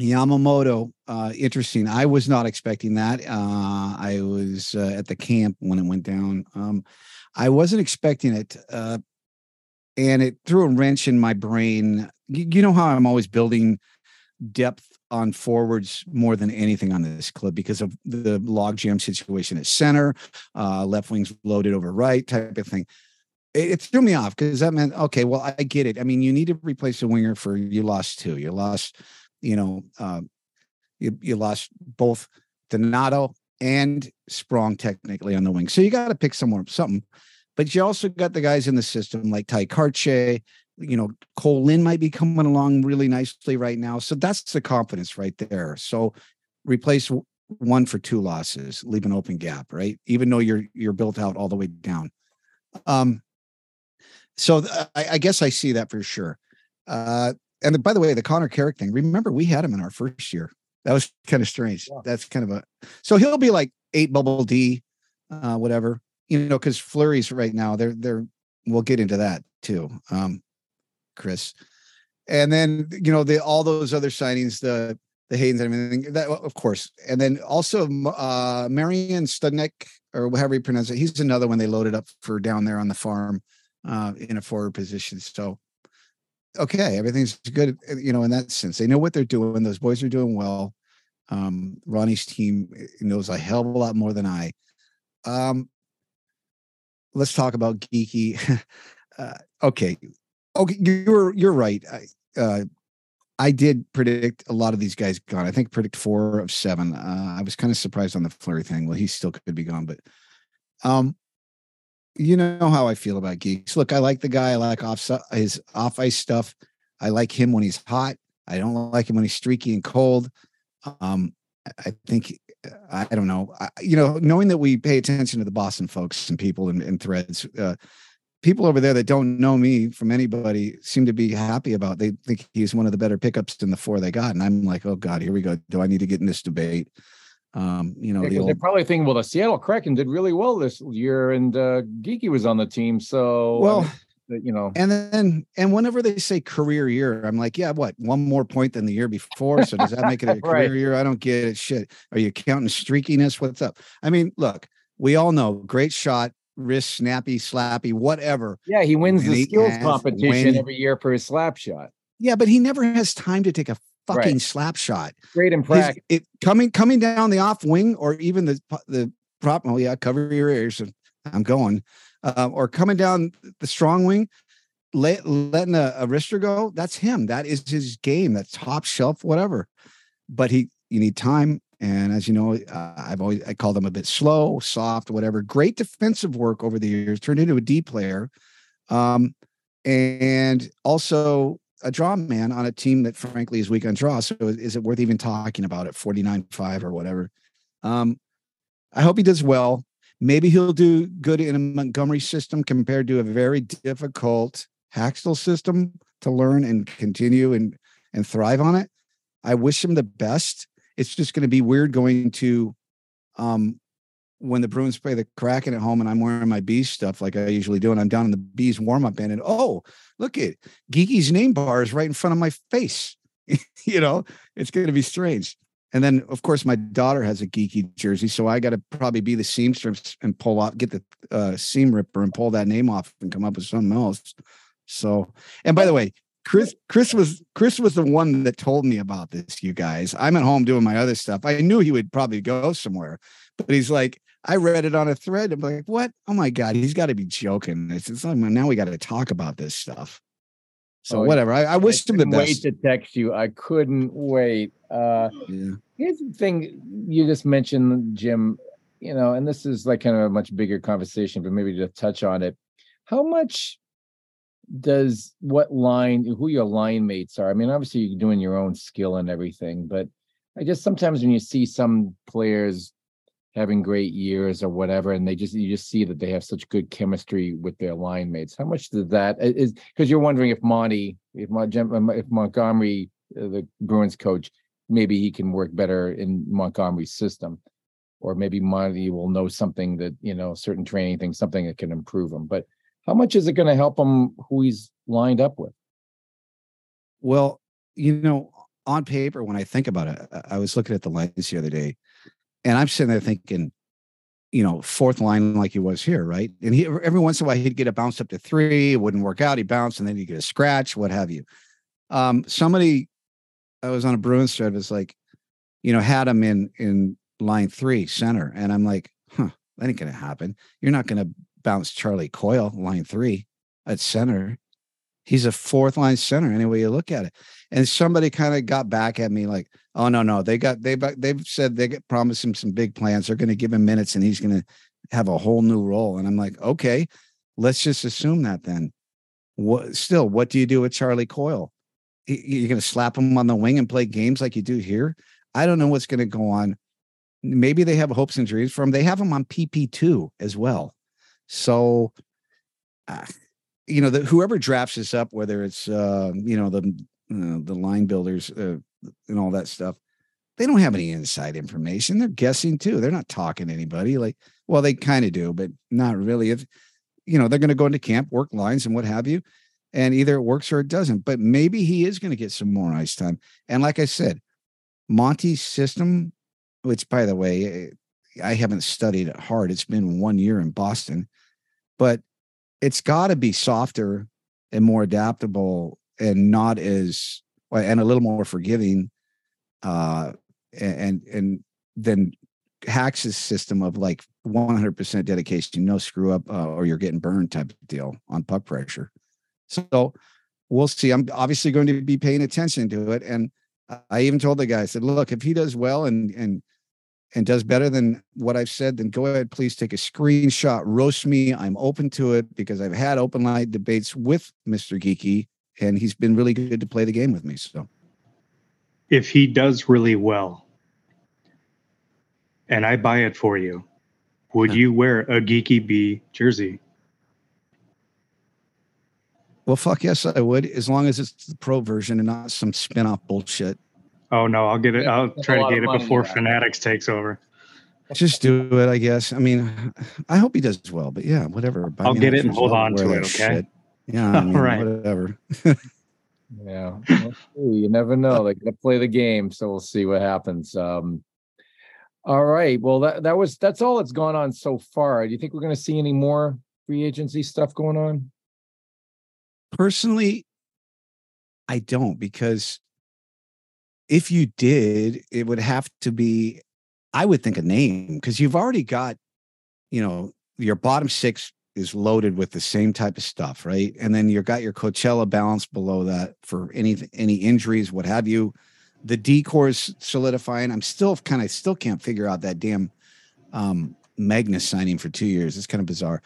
Yamamoto, uh, interesting. I was not expecting that. Uh, I was uh, at the camp when it went down. Um, I wasn't expecting it. Uh, and it threw a wrench in my brain. You, you, know how I'm always building depth on forwards more than anything on this club because of the logjam situation at center, uh, left wings loaded over right type of thing. It, it threw me off because that meant okay. Well, I get it. I mean, you need to replace a winger for you lost two. You lost, you know, uh, you you lost both Donato and Sprong technically on the wing. So you got to pick somewhere something. But you also got the guys in the system like Tye Kartye, you know, Kole Lind might be coming along really nicely right now. So that's the confidence right there. So replace one for two losses, leave an open gap, right? Even though you're you're built out all the way down. Um, so th- I, I, guess I see that for sure. Uh, and the, by the way, the Connor Carrick thing. Remember, we had him in our first year. That was kind of strange. Yeah. That's kind of a so he'll be like eight bubble D, uh, whatever you know, because Fleury's right now, they're they're we'll get into that too, um, Chris. And then you know the all those other signings, the the Haydens and everything. That of course, and then also uh, Marian Studnik or however you pronounce it. He's another one they loaded up for down there on the farm uh, in a forward position. So okay, everything's good. You know, in that sense, they know what they're doing. Those boys are doing well. Um, Ronnie's team knows a hell of a lot more than I. Um, let's talk about Geekie. uh, okay, okay, you're you're right. I, uh, I did predict a lot of these guys gone. I think predict four of seven. Uh, I was kind of surprised on the Fleury thing. Well, he still could be gone, but um, you know how I feel about geeks. Look, I like the guy. I like off his off ice stuff. I like him when he's hot. I don't like him when he's streaky and cold. Um, I think I don't know. I, you know, knowing that we pay attention to the Boston folks and people and, and threads, uh, people over there that don't know me from anybody seem to be happy about. They think he's one of the better pickups in the four they got, and I'm like, oh god, here we go. Do I need to get in this debate? Um, you know, yeah, the old... they probably think, well, the Seattle Kraken did really well this year, and uh, Geekie was on the team, so well. I mean, you know. And then, and whenever they say career year, I'm like, yeah, what? One more point than the year before. So does that make it a career right. year? I don't get it. Shit. Are you counting streakiness? What's up? I mean, look, we all know great shot, wrist snappy, slappy, whatever. Yeah, he wins and the he skills competition every year for his slap shot. Yeah, but he never has time to take a fucking right. slap shot. Great in practice. It coming coming down the off wing or even the the prop. Oh yeah, cover your ears. I'm going uh, or coming down the strong wing, let, letting a, a wrister go, that's him. That is his game. That's top shelf, whatever. But he, you need time. And as you know, uh, I've always I call them a bit slow, soft, whatever. Great defensive work over the years, turned into a D player, um, and also a draw man on a team that frankly is weak on draw. So is it worth even talking about it? 49-5 or whatever. Um, I hope he does well. Maybe he'll do good in a Montgomery system compared to a very difficult Hakstol system to learn and continue and and thrive on it. I wish him the best. It's just going to be weird going to um when the Bruins play the Kraken at home and I'm wearing my bees stuff like I usually do, and I'm down in the bees warm up and oh, look at Geekie's name bar is right in front of my face. you know, it's going to be strange. And then, of course, my daughter has a Geekie jersey, so I got to probably be the seamstress and pull off, get the uh, seam ripper and pull that name off and come up with something else. So, and by the way, Chris, Chris was Chris was the one that told me about this. You guys, I'm at home doing my other stuff. I knew he would probably go somewhere, but he's like, I read it on a thread. I'm like, what? Oh my god, he's got to be joking. It's, it's like now we got to talk about this stuff. So oh, whatever. I, I wish him the best. Wait to text you. I couldn't wait. Uh, yeah. Here's the thing: you just mentioned, Jim. you know, and this is like kind of a much bigger conversation, but maybe to touch on it, how much does what line who your line mates are? I mean, obviously you're doing your own skill and everything, but I guess sometimes when you see some players having great years or whatever, and they just you just see that they have such good chemistry with their line mates. How much does that is because you're wondering if Monty, if if Montgomery, uh, the Bruins coach, maybe he can work better in Montgomery's system, or maybe Monty will know something that you know certain training things, something that can improve him. But how much is it going to help him who he's lined up with? Well, you know, on paper, when I think about it, I was looking at the lines the other day, and I'm sitting there thinking, you know, fourth line like he was here, right? And he every once in a while he'd get a bounce up to three, it wouldn't work out. He bounced, and then he'd get a scratch, what have you. Um, somebody I was on a Bruins thread was like, you know, had him in in line three center, and I'm like, huh, that ain't gonna happen. You're not gonna bounce Charlie Coyle, line three at center. He's a fourth line center, any way you look at it. And somebody kind of got back at me like, oh no, no, they got they they've said they get promised him some big plans. They're going to give him minutes and he's going to have a whole new role. And I'm like, okay, let's just assume that then. What still, what do you do with Charlie Coyle? You're going to slap him on the wing and play games like you do here? I don't know what's going to go on. Maybe they have hopes and dreams for him. They have him on PP2 as well. So, uh, you know, the, whoever drafts this up, whether it's uh, you know the uh, the line builders uh, and all that stuff, they don't have any inside information. They're guessing too. They're not talking to anybody. Like, well, they kind of do, but not really. If you know, they're going to go into camp, work lines, and what have you, and either it works or it doesn't. But maybe he is going to get some more ice time. And like I said, Monty's system, which by the way, eh, I haven't studied it hard. It's been one year in Boston but it's got to be softer and more adaptable and not as and a little more forgiving uh and and then Hacks's system of like 100% dedication, no screw up, uh, or you're getting burned type of deal on puck pressure. So we'll see. I'm obviously going to be paying attention to it, and I even told the guy, I said, "Look, if he does well and and and does better than what I've said, then go ahead, please take a screenshot, roast me. I'm open to it because I've had open line debates with Mr. Geekie, and he's been really good to play the game with me. So, if he does really well, and I buy it for you, would you wear a Geekie B jersey? Well, fuck yes, I would, as long as it's the pro version and not some spin off bullshit. Oh no, I'll get it. I'll try to get it before Fanatics takes over. Just do it, I guess. I mean, I hope he does well, but yeah, whatever. I'll get it and hold on to it. Okay. Shit. Yeah, I mean, right. Whatever. yeah, you never know. They gotta play the game, so we'll see what happens. Um, all right. Well, that that was that's all that's gone on so far. Do you think we're going to see any more free agency stuff going on? Personally, I don't because if you did, it would have to be, I would think a name because you've already got, you know, your bottom six is loaded with the same type of stuff, right? And then you've got your Coachella balance below that for any any injuries, what have you. The decor is solidifying. I'm still kind of still can't figure out that damn um, Megna's signing for two years. It's kind of bizarre.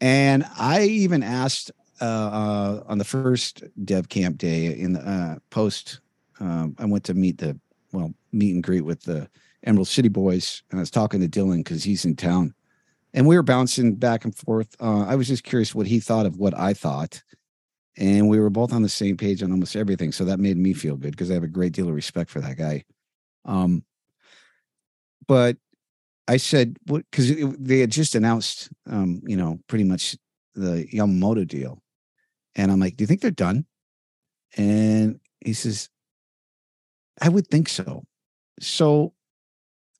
And I even asked uh, uh, on the first dev camp day in the uh, post um, I went to meet the well meet and greet with the Emerald City Boys, and I was talking to Dylan because he's in town, and we were bouncing back and forth. Uh, I was just curious what he thought of what I thought, and we were both on the same page on almost everything. So that made me feel good because I have a great deal of respect for that guy. Um, but I said, what? Because they had just announced, um, you know, pretty much the Yamamoto deal, and I'm like, do you think they're done? And he says, I would think so. So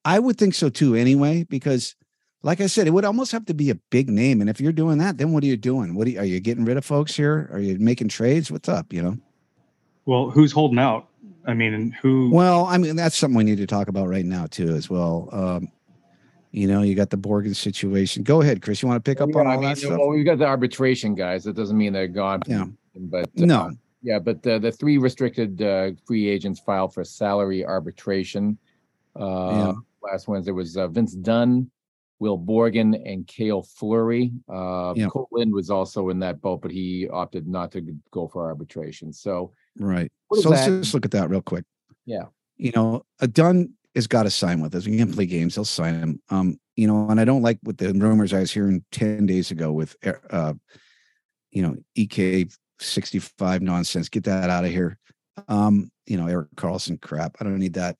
I would think so too, anyway, because like I said, it would almost have to be a big name. And if you're doing that, then what are you doing? What are you, are you getting rid of folks here? Are you making trades? What's up? You know? Well, who's holding out? I mean, who? Well, I mean, that's something we need to talk about right now too, as well. Um, you know, you got the Borgen situation. Go ahead, Chris. You want to pick up yeah, on all I mean, that stuff? Well, we've got the arbitration guys. That doesn't mean they're gone. Yeah. But uh, no, yeah, but the, the three restricted uh, free agents filed for salary arbitration. Uh, yeah. Last Wednesday was uh, Vince Dunn, Will Borgen and Kale Fleury. Uh, Yeah. Kole Lind was also in that boat, but he opted not to go for arbitration. So Right. So let's that? just look at that real quick. Yeah. You know, a Dunn has got to sign with us. We can play games. He'll sign him. Um, you know, and I don't like what the rumors I was hearing 10 days ago with, uh, you know, EK 65 nonsense. Get that out of here. Um, you know, Erik Karlsson crap. I don't need that.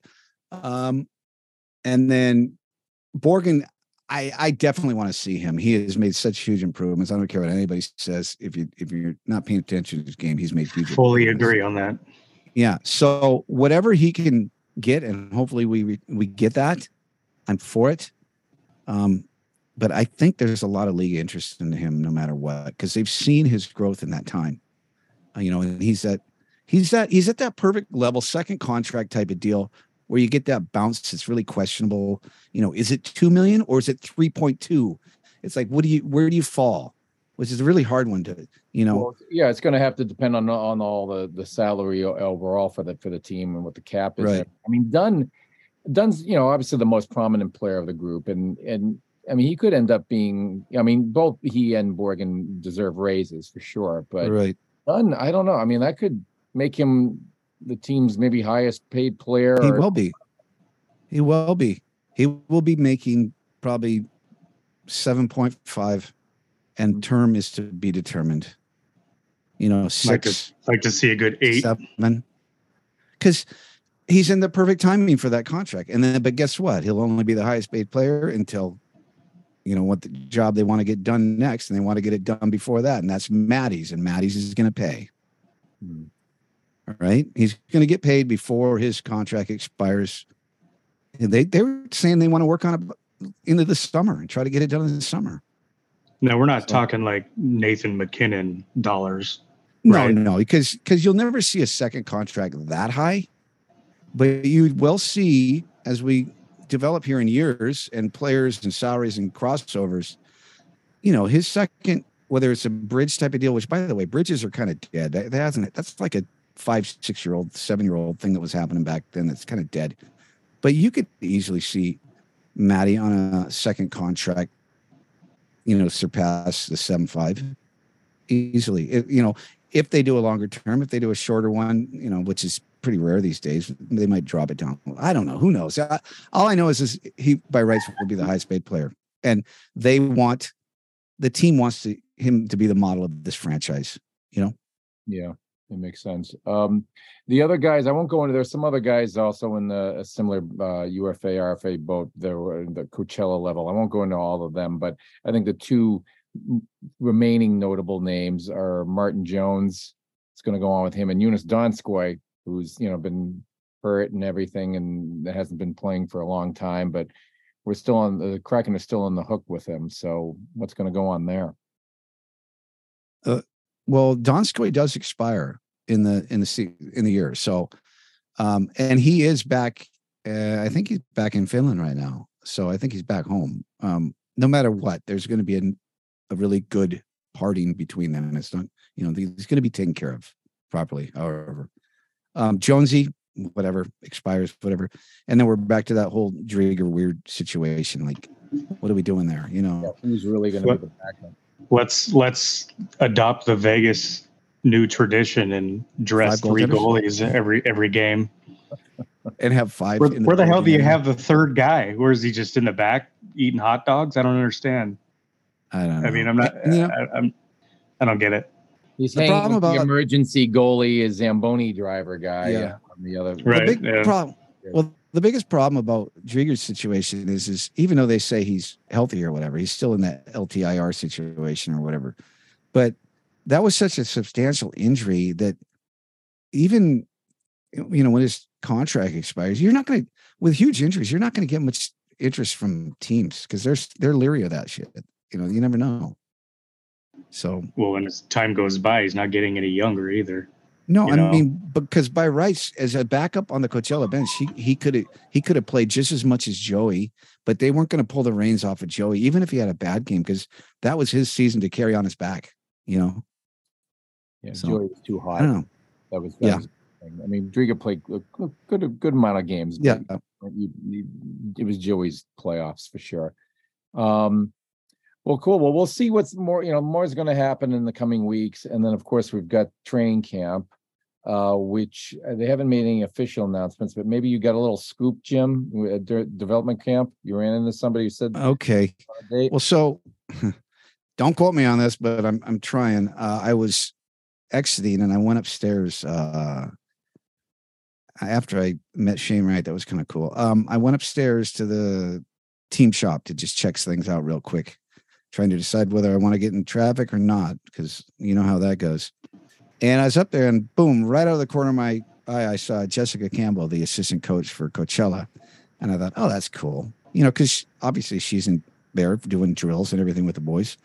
Um, and then Borgen, I, I definitely want to see him. He has made such huge improvements. I don't care what anybody says. If you if you're not paying attention to his game, he's made huge. Fully agree on that. Yeah. So whatever he can get, and hopefully we we get that, I'm for it. Um, but I think there's a lot of league interest in him, no matter what, because they've seen his growth in that time. Uh, you know, and he's at he's that he's at that perfect level, second contract type of deal where you get that bounce. It's really questionable. You know, is it two million or is it three point two? It's like, what do you where do you fall? Which is a really hard one to, you know. Well, yeah, it's going to have to depend on on all the the salary overall for the for the team and what the cap is. Right. I mean, Dunn, Dunn's you know obviously the most prominent player of the group, and and I mean he could end up being. I mean, both he and Borgen deserve raises for sure, but right. Dunn, I don't know. I mean, that could make him the team's maybe highest paid player. He or- will be. He will be. He will be making probably 7.5 and mm-hmm. term is to be determined. You know, Like to, six, like to see a good eight. seven. Because he's in the perfect timing for that contract. And then, but guess what? He'll only be the highest paid player until, you know, what the job they want to get done next. And they want to get it done before that. And that's Maddie's. And Maddie's is going to pay. Hmm. All right. He's going to get paid before his contract expires. And They they were saying they want to work on it into the summer and try to get it done in the summer. No, we're not So- talking like Nathan MacKinnon dollars. No, no, because because you'll never see a second contract that high, but you will see as we develop here in years and players and salaries and crossovers. You know, his second, whether it's a bridge type of deal, which by the way, bridges are kind of dead. That, that hasn't. That's like a five, six year old, seven year old thing that was happening back then. That's kind of dead. But you could easily see Maddie on a second contract. You know, surpass the seven five easily. It, you know, if they do a longer term, if they do a shorter one, you know, which is pretty rare these days, they might drop it down. I don't know. Who knows? I, all I know is, is he by rights will be the highest paid player, and they want the team wants to, him to be the model of this franchise. You know, Yeah, it makes sense. Um, the other guys, I won't go into. There's some other guys also in the similar uh, UFA RFA boat. There were the Coachella level. I won't go into all of them, but I think the two remaining notable names are Martin Jones. It's going to go on with him and Joonas Donskoi, who's you know been hurt and everything, and hasn't been playing for a long time, but. We're still on the Kraken is still on the hook with him. So what's going to go on there? well, Donskoi does expire in the in the in the year, so um, and he is back. Uh, I think he's back in Finland right now, so I think he's back home. Um, no matter what, there's going to be a, a really good parting between them, and it's not you know he's going to be taken care of properly. However, um, Jonesy, whatever expires, whatever, and then we're back to that whole Driedger weird situation. Like, what are we doing there? You know, Who's really going to be the backup? Let's let's adopt the Vegas new tradition and dress Five three goaltenders? goalies every every game. and have five. Where, in where the hell do you have the third guy? Where is he just in the back eating hot dogs? I don't understand. I don't know. I mean, I'm not. You know, I, I'm. I don't get it. He's The hanging problem with the about- emergency goalie is Zamboni driver guy. Yeah. Yeah. On the other. Right. the big yeah. problem. Well, the biggest problem about Driedger's situation is, is even though they say he's healthy or whatever, he's still in that LTIR situation or whatever. But that was such a substantial injury that even you know when his contract expires, you're not going to with huge injuries, you're not going to get much interest from teams because they're they're leery of that shit. You know, you never know. So Well, when as time goes by, he's not getting any younger either. No, you I know? mean because by rights, as a backup on the Coachella bench, he he could have he could have played just as much as Joey, but they weren't going to pull the reins off of Joey, even if he had a bad game, because that was his season to carry on his back. You know, Yeah, So, Joey was too I hot. don't know. That was. That Yeah. was. I mean, Driedger played a good, good, a good amount of games. but Yeah, you- you- it was Joey's playoffs for sure. Um, well, cool. Well, we'll see what's more. You know, more is going to happen in the coming weeks, and then of course we've got training camp, uh, which uh, they haven't made any official announcements, but maybe you got a little scoop, Jim, at de- development camp. You ran into somebody who said, Okay. date. Well, so don't quote me on this, but I'm I'm trying. Uh, I was exiting and I went upstairs uh, after I met Shane Wright. That was kind of cool. Um, I went upstairs to the team shop to just check things out real quick, trying to decide whether I want to get in traffic or not, because you know how that goes. And I was up there, and boom, right out of the corner of my eye, I saw Jessica Campbell, the assistant coach for Coachella, and I thought, oh, that's cool. You know, because obviously she's in there doing drills and everything with the boys.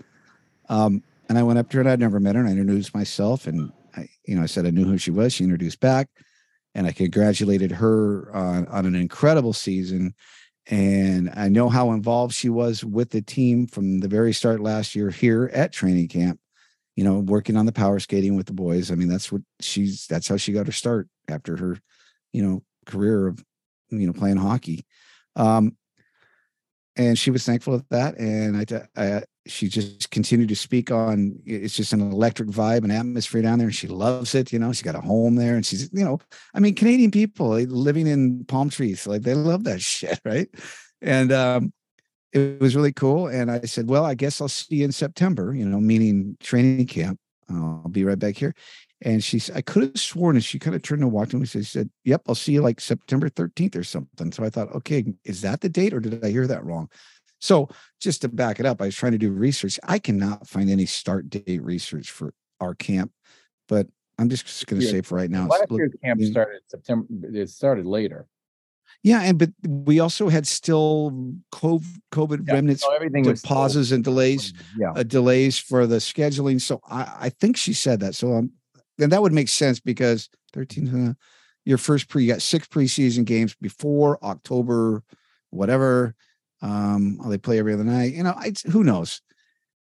Um, and I went up to her and I'd never met her and I introduced myself and I, you know, I said I knew who she was. She introduced back and I congratulated her on, on an incredible season. And I know how involved she was with the team from the very start last year here at training camp, you know, working on the power skating with the boys. I mean, that's what she's, that's how she got her start after her, you know, career of, you know, playing hockey. Um, and she was thankful of that. And I, I, she just continued to speak on it's just an electric vibe and atmosphere down there and she loves it you know? She got a home there and she's you know i mean canadian people like, living in palm trees like they love that shit right? And um it was really cool and i said well i guess i'll see you in september you know meaning training camp. I'll be right back here. And she's i could have sworn and she kind of turned and walked to me she said yep i'll see you like september 13th or something. So i thought okay is that the date or did i hear that wrong so just to back it up, I was trying to do research. I cannot find any start date research for our camp, but I'm just going to say for right now, last year's camp mm. started September. It started later. yeah, and but we also had still COVID, COVID Yeah, remnants, so everything was still- pauses and delays, Yeah. uh, delays for the scheduling. So I, I think she said that. So um, then that would make sense because 13, uh, your first pre, you got six preseason games before October, whatever. Um, oh, they play every other night. You know, I, who knows?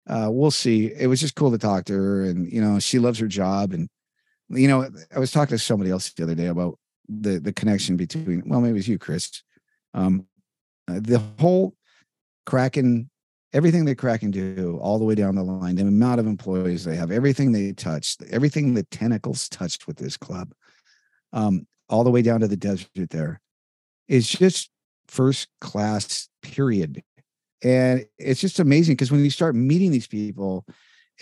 Uh, we'll see. It was just cool to talk to her, and you know, she loves her job. And you know, I was talking to somebody else the other day about the the connection between. Well, maybe it was you, Chris. Um, uh, the whole Kraken, everything that Kraken do, all the way down the line, the amount of employees they have, everything they touch, everything the tentacles touched with this club, um, all the way down to the desert there, is just first class. Period. And it's just amazing because when you start meeting these people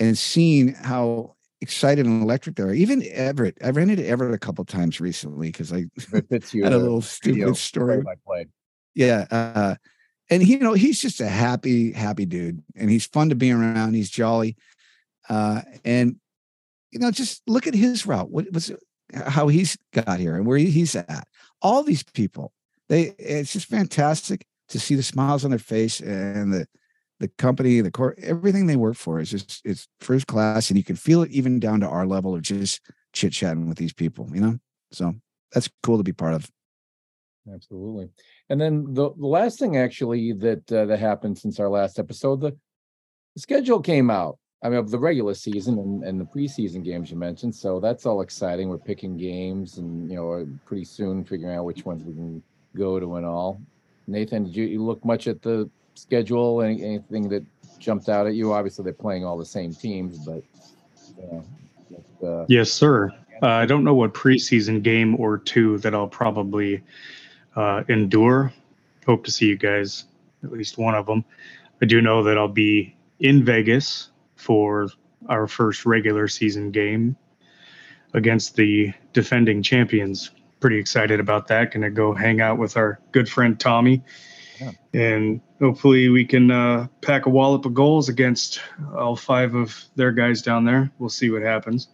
and seeing how excited and electric they are, even Everett, I ran into Everett a couple times recently because I It fits you. had a little stupid story. Yeah. Uh, and he, you know, he's just a happy, happy dude. And he's fun to be around. He's jolly. Uh, and you know, just look at his route. What was how he's got here and where he's at. All these people, they it's just fantastic to see the smiles on their face and the the company, the core, everything they work for is just it's first class, and you can feel it even down to our level of just chit chatting with these people. You know, so that's cool to be part of. Absolutely. And then the, the last thing actually that uh, that happened since our last episode, the, the schedule came out. I mean, of the regular season and, and the preseason games you mentioned. So that's all exciting. We're picking games and, you know, pretty soon figuring out which ones we can go to and all. Nathan, did you, you look much at the schedule? Any, anything that jumped out at you? Obviously, they're playing all the same teams, but, uh, Yes, sir. Uh, I don't know what preseason game or two that I'll probably uh, endure. Hope to see you guys, at least one of them. I do know that I'll be in Vegas for our first regular season game against the defending champions. Pretty excited about that. Going to go hang out with our good friend Tommy. Yeah. And hopefully we can uh, pack a wallop of goals against all five of their guys down there. We'll see what happens.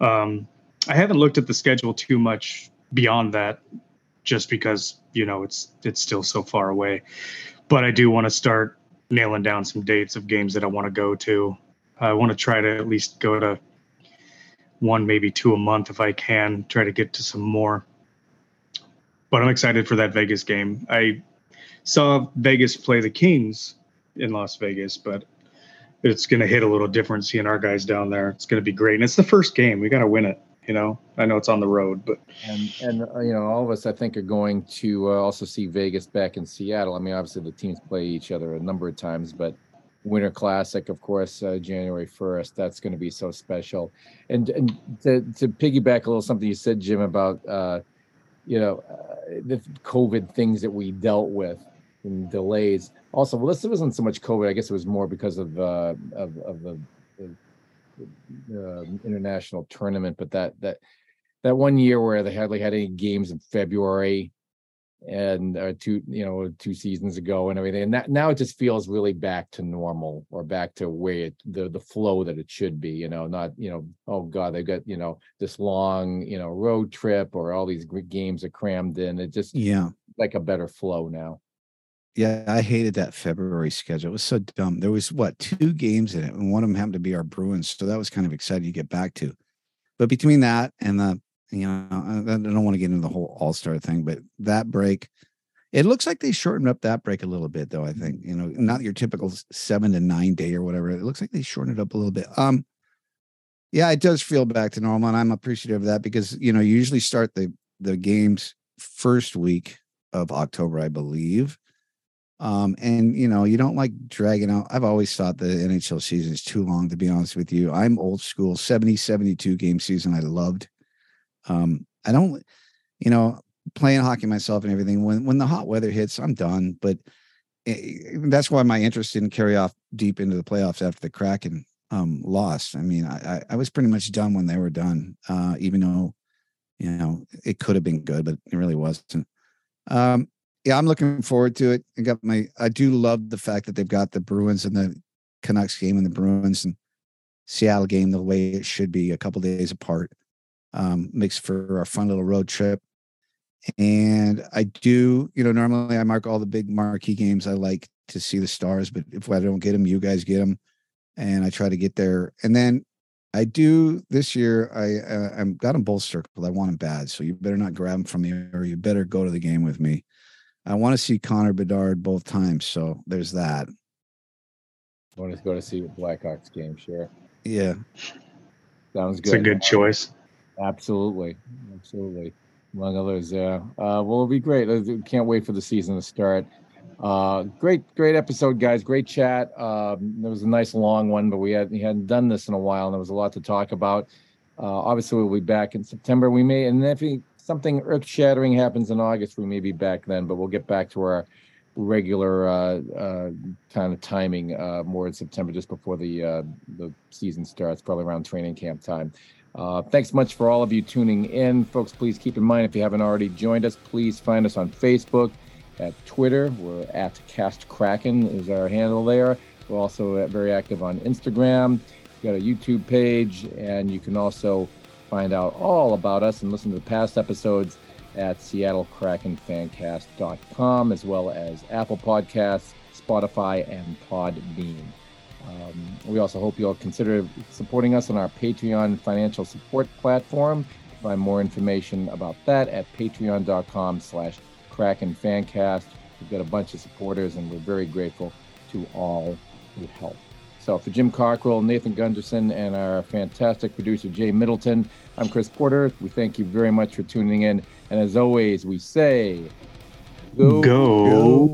Um, I haven't looked at the schedule too much beyond that, just because you know it's it's still so far away. But I do want to start nailing down some dates of games that I want to go to. I want to try to at least go to one, maybe two a month if I can. Try to get to some more. But I'm excited for that Vegas game. I saw Vegas play the Kings in Las Vegas, but it's going to hit a little different seeing our guys down there. It's going to be great. And it's the first game. We got to win it. You know, I know it's on the road, but and and uh, you know, all of us I think are going to uh, also see Vegas back in Seattle. I mean, obviously the teams play each other a number of times, but Winter Classic, of course, uh, January first. That's going to be so special. And and to to piggyback a little something you said, Jim, about uh, you know uh, the COVID things that we dealt with and delays. Also, well, this wasn't so much COVID. I guess it was more because of uh, of, of the, the uh, international tournament, but that that that one year where they hardly had any games in February and uh, two you know two seasons ago and everything and that, now it just feels really back to normal or back to where it, the the flow that it should be you know not you know oh god they've got you know this long you know road trip or all these games are crammed in it just yeah like a better flow now yeah, I hated that February schedule. It was so dumb. There was what two games in it, and one of them happened to be our Bruins, so that was kind of exciting to get back to. But between that and the, you know, I don't want to get into the whole All Star thing, but that break, it looks like they shortened up that break a little bit, though. I think you know, not your typical seven to nine day or whatever. It looks like they shortened it up a little bit. Um, yeah, it does feel back to normal, and I'm appreciative of that because you know, you usually start the the games first week of October, I believe um, and you know, you don't like dragging out. I've always thought the NHL season is too long, to be honest with you. I'm old school 70, 72 game season. I loved. Um, I don't, you know, playing hockey myself and everything. When when the hot weather hits, I'm done. But it, that's why my interest didn't carry off deep into the playoffs after the Kraken um lost. I mean, I I was pretty much done when they were done. Uh, even though, you know, it could have been good, but it really wasn't. Um, yeah, I'm looking forward to it. I got my I do love the fact that they've got the Bruins and the Canucks game and the Bruins and Seattle game the way it should be, a couple days apart. Um, makes for a fun little road trip. And I do, you know, normally I mark all the big marquee games. I like to see the stars, but if I don't get them, you guys get them, and I try to get there. And then I do this year. I uh, I'm got them both circled. I want them bad, so you better not grab them from me, or you better go to the game with me. I want to see Connor Bedard both times. So there's that. I want to go to see the Blackhawks game, sure. Yeah. Sounds good. It's a good choice. Absolutely. Absolutely. Among others, yeah. Uh, well, it'll be great. Can't wait for the season to start. Uh, great, great episode, guys. Great chat. Um, it was a nice long one, but we, had, we hadn't done this in a while, and there was a lot to talk about. Uh, obviously, we'll be back in September. We may, and if something earth shattering happens in August, we may be back then, but we'll get back to our regular uh, uh, kind of timing uh, more in September, just before the uh, the season starts, probably around training camp time. Uh, thanks much for all of you tuning in, folks. Please keep in mind if you haven't already joined us, please find us on Facebook, at Twitter. We're at Cast Kraken is our handle there. We're also very active on Instagram. We've got a YouTube page, and you can also find out all about us and listen to the past episodes at seattlekrakenfancast.com as well as Apple Podcasts, Spotify, and Podbean. Um, we also hope you'll consider supporting us on our Patreon financial support platform. Find more information about that at patreon.com slash krakenfancast. We've got a bunch of supporters and we're very grateful to all who help. So for Jim Cockrell, Nathan Gunderson, and our fantastic producer Jay Middleton, I'm Chris Porter. We thank you very much for tuning in. And as always, we say, go, go.